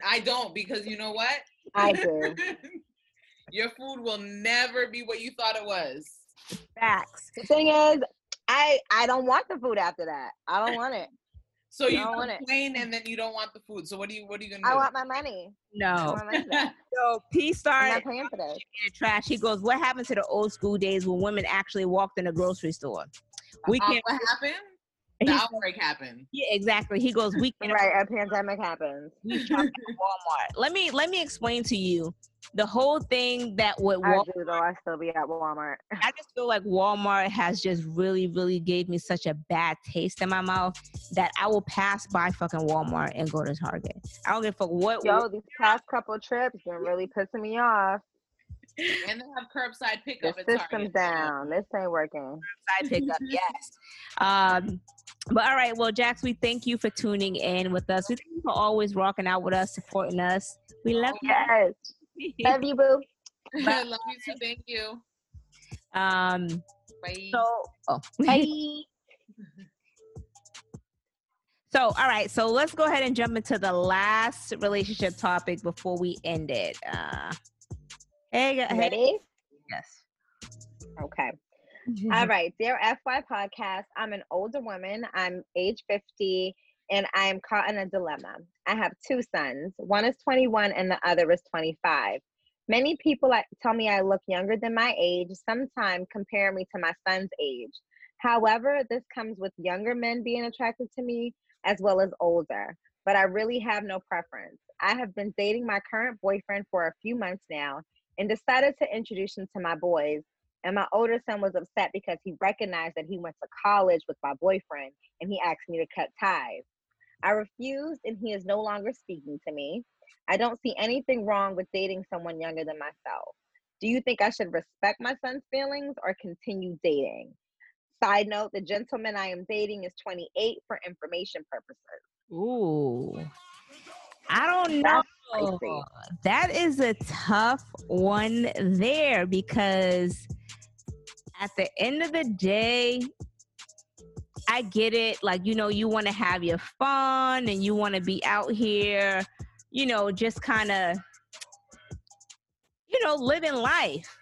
I don't because you know what? I do. Your food will never be what you thought it was. Facts. The thing is, I I don't want the food after that. I don't want it. So you don't want it. complain and then you don't want the food. So what are you what are you gonna do? I want my money. No. my money back. So P I'm not paying for this. trash. He goes, "What happened to the old school days when women actually walked in a grocery store? We Uh, can't." what happened? The outbreak happened. yeah, exactly. He goes, "We can't Right, a pandemic happens. we shop at Walmart. Let me let me explain to you the whole thing that with I do though. I still be at Walmart. I just feel like Walmart has just really, really gave me such a bad taste in my mouth that I will pass by fucking Walmart and go to Target. I don't give a fuck what Yo, these past couple trips been really pissing me off. And they have curbside The pickup at system's Target. down. This ain't working. side pickup. yes. Um, but all right, well, Jax, we thank you for tuning in with us. We thank you for always rocking out with us, supporting us. We love Yes. you. Love you, boo. I love you too. Thank you. um, Bye. so oh. Bye. So, all right. So let's go ahead and jump into the last relationship topic before we end it. Uh, hey, gu- hey, Ready? yes. Okay. All right, dear FY podcast. I'm an older woman. I'm age 50 and I'm caught in a dilemma. I have two sons. One is 21 and the other is 25. Many people tell me I look younger than my age, sometimes compare me to my son's age. However, this comes with younger men being attracted to me as well as older, but I really have no preference. I have been dating my current boyfriend for a few months now and decided to introduce him to my boys and my older son was upset because he recognized that he went to college with my boyfriend and he asked me to cut ties. I refused and he is no longer speaking to me. I don't see anything wrong with dating someone younger than myself. Do you think I should respect my son's feelings or continue dating? Side note the gentleman I am dating is 28 for information purposes. Ooh. I don't know. That is a tough one there because at the end of the day, I get it. Like, you know, you want to have your fun and you want to be out here, you know, just kind of, you know, living life.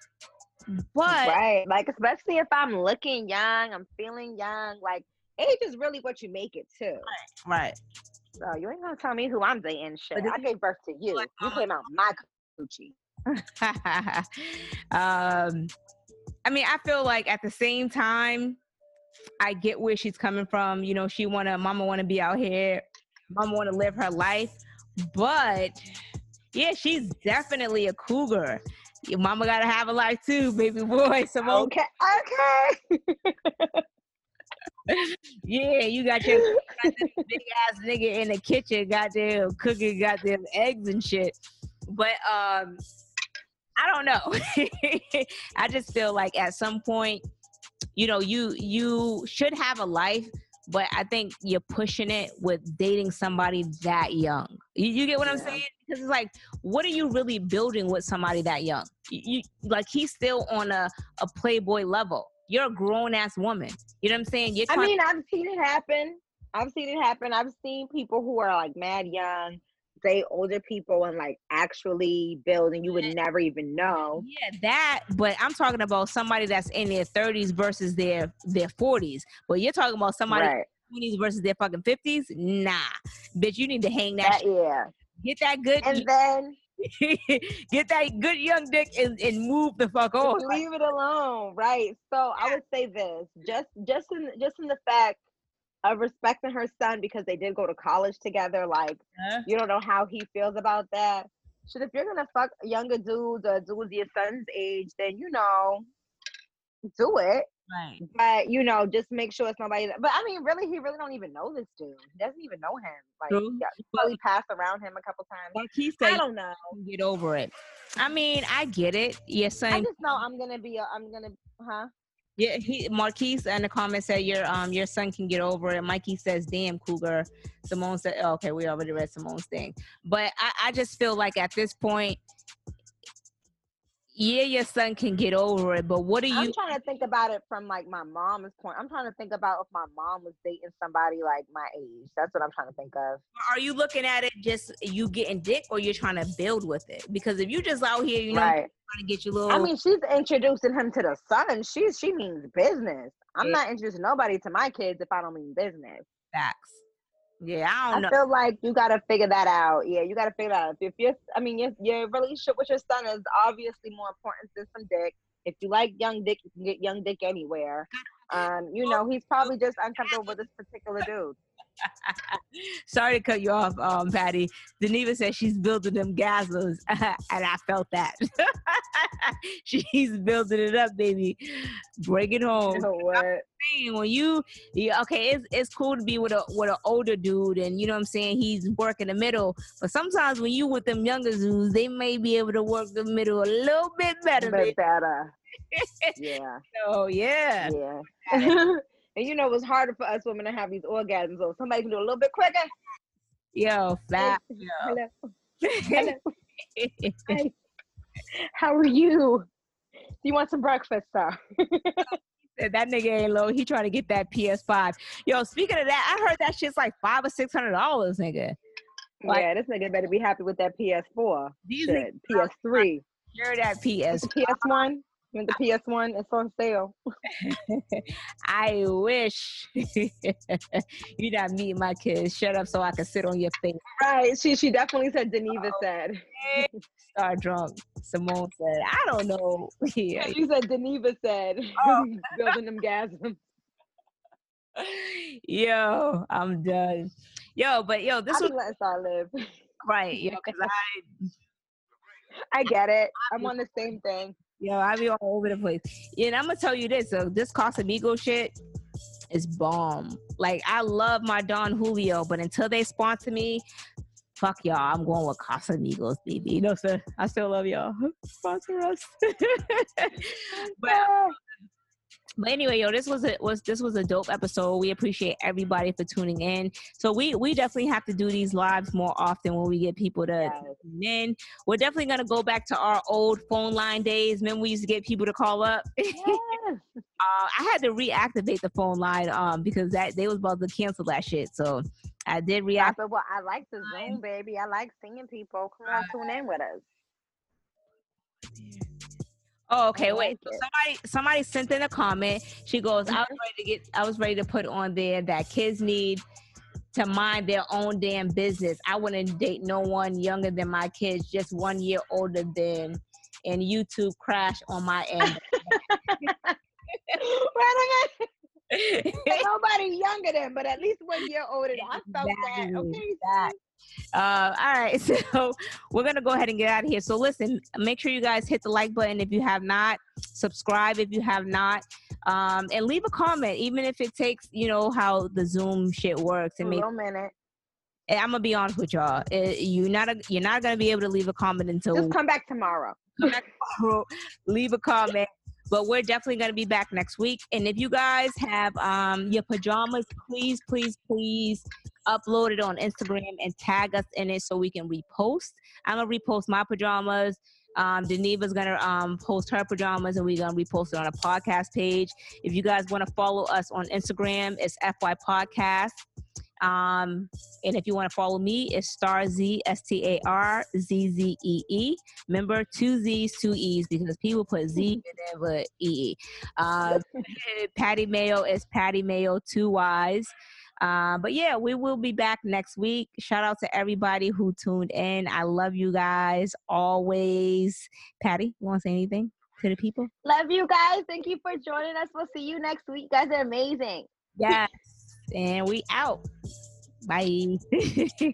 But right. Like, especially if I'm looking young, I'm feeling young. Like, age is really what you make it too. right. So you ain't gonna tell me who I'm dating. Shit, I gave birth to you. like, You came out my coochie. um, I mean, I feel like at the same time, I get where she's coming from. You know, she wanna, mama wanna be out here, mama wanna live her life, but yeah, she's definitely a cougar. Your mama gotta have a life too, baby boy. So Okay, okay. yeah, you got your big ass nigga in the kitchen, goddamn cooking goddamn eggs and shit. But um, I don't know. I just feel like at some point, you know, you you should have a life, but I think you're pushing it with dating somebody that young. You, you get what I'm saying? Because it's like, what are you really building with somebody that young? You, you like he's still on a a playboy level. You're a grown ass woman. You know what I'm saying? You're I mean, I've seen it happen. I've seen it happen. I've seen people who are like mad young, date older people and like actually build and you would never even know. Yeah, that. But I'm talking about somebody that's in their 30s versus their their 40s. But you're talking about somebody Right. 20s versus their fucking 50s. Nah, bitch, you need to hang that. That, yeah. Get that good. And then get that good young dick and, and move the fuck on. leave it alone. Right. So I would say this. Just just in just in the fact of respecting her son because they did go to college together, like Huh? you don't know how he feels about that. Shit, if you're gonna fuck younger dudes or dudes your son's age, then you know, do it. Right. But you know, just make sure it's nobody. That, but I mean, really, he really don't even know this dude. He doesn't even know him. Like, True. yeah, he probably passed around him a couple times. Marquise I said don't know. get over it. I mean, I get it. Your I just know I'm gonna be. A, I'm gonna, huh? Yeah, he Marquise in the comments said your um your son can get over it. Mikey says, "Damn, Cougar." Simone said, oh, "Okay, we already read Simone's thing," but I, I just feel like at this point, yeah, your son can get over it, but what are you? I'm you? trying to think about it from like my mom's point. I'm trying to think about if my mom was dating somebody like my age. That's what I'm trying to think of. Are you looking at it just you getting dick, or you're trying to build with it? Because if you just out here, you know, right. trying to get your little, I mean, she's introducing him to the son. She's she means business. I'm Yeah. not introducing nobody to my kids if I don't mean business. facts. Yeah, I I don't know. feel like you gotta figure that out. Yeah, you gotta figure that out. If you're, I mean, your your relationship with your son is obviously more important than some dick. If you like young dick, you can get young dick anywhere. Um, you know, he's probably just uncomfortable with this particular dude. Sorry to cut you off, um, Patty. Deneva says she's building them gasms, and I felt that. she's building it up, baby. Bring it home. You know what? saying, when you, yeah, okay, it's it's cool to be with a with an older dude, and you know what I'm saying. He's working the middle, but sometimes when you with them younger dudes, they may be able to work the middle a little bit better. But baby. better. Yeah, So yeah, yeah. And you know, it's harder for us women to have these orgasms. So somebody can do a little bit quicker. yo, fat. Hello. Hello. Hi. How are you? Do you want some breakfast, sir? That nigga ain't low. He trying to get that PS5. Yo, speaking of that, I heard that shit's like five or six hundred dollars, nigga. Like- yeah, this nigga better be happy with that PS4. These niggas PS3. hear that PS. PS1. When the PS1 it's on sale. I wish you not meeting my kids. Shut up so I can sit on your face. Right. She she definitely said Geneva oh, said. Start drunk. Simone said, I don't know. Yeah. She said Geneva said Oh. building them gasms. Yo, I'm done. Yo, but yo, this I was letting Star live. right. Yo, 'cause I I get it. I'm on the same thing. Yo, I be all over the place. And I'm gonna tell you this. So this Casamigo shit is bomb. Like I love my Don Julio, but until they sponsor me, fuck y'all. I'm going with Casamigos, baby. Know, sir. I still love y'all. Sponsor us. but but anyway, yo, this was a was this was a dope episode. We appreciate everybody for tuning in. So we we definitely have to do these lives more often when we get people to Yes. tune in. We're definitely gonna go back to our old phone line days. Remember we used to get people to call up. Yes. Uh, I had to reactivate the phone line um because that they was about to cancel that shit. So I did react. but well, I like the Zoom, baby. I like seeing people. Come on, tune in with us. Oh, okay. Wait. So somebody somebody sent in a comment. She goes, "I was Mhm. ready to get. I was ready to put on there that kids need to mind their own damn business. I wouldn't date no one younger than my kids, just one year older than." And YouTube crash on my end. Wait a minute. Nobody younger than, but at least one year older than. I felt that. Exactly. Okay. That. Uh, all right, so we're gonna go ahead and get out of here. So listen, make sure you guys hit the like button if you have not, subscribe if you have not, um, and leave a comment, even if it takes you know how the Zoom shit works. And maybe minute. I'm gonna be honest with y'all, eh, you're not a, you're not gonna be able to leave a comment until Just come back tomorrow. come back tomorrow, leave a comment. But we're definitely going to be back next week. And if you guys have um, your pajamas, please, please, please upload it on Instagram and tag us in it so we can repost. I'm going to repost my pajamas. Um, Deneva's to um, post her pajamas and we're to repost it on a podcast page. If you guys want to follow us on Instagram, it's FY Podcast. Um, and if you want to follow me, it's Star Z S T A R Z Z E E. Remember, two Z's, two E's because people put Z and then put E. Uh, Patty Mayo is Patty Mayo, two Y's. Uh, but yeah, we will be back next week. Shout out to everybody who tuned in. I love you guys always. Patty, you want to say anything to the people? Love you guys. Thank you for joining us. We'll see you next week. You guys are amazing. Yes. And we out. Bye.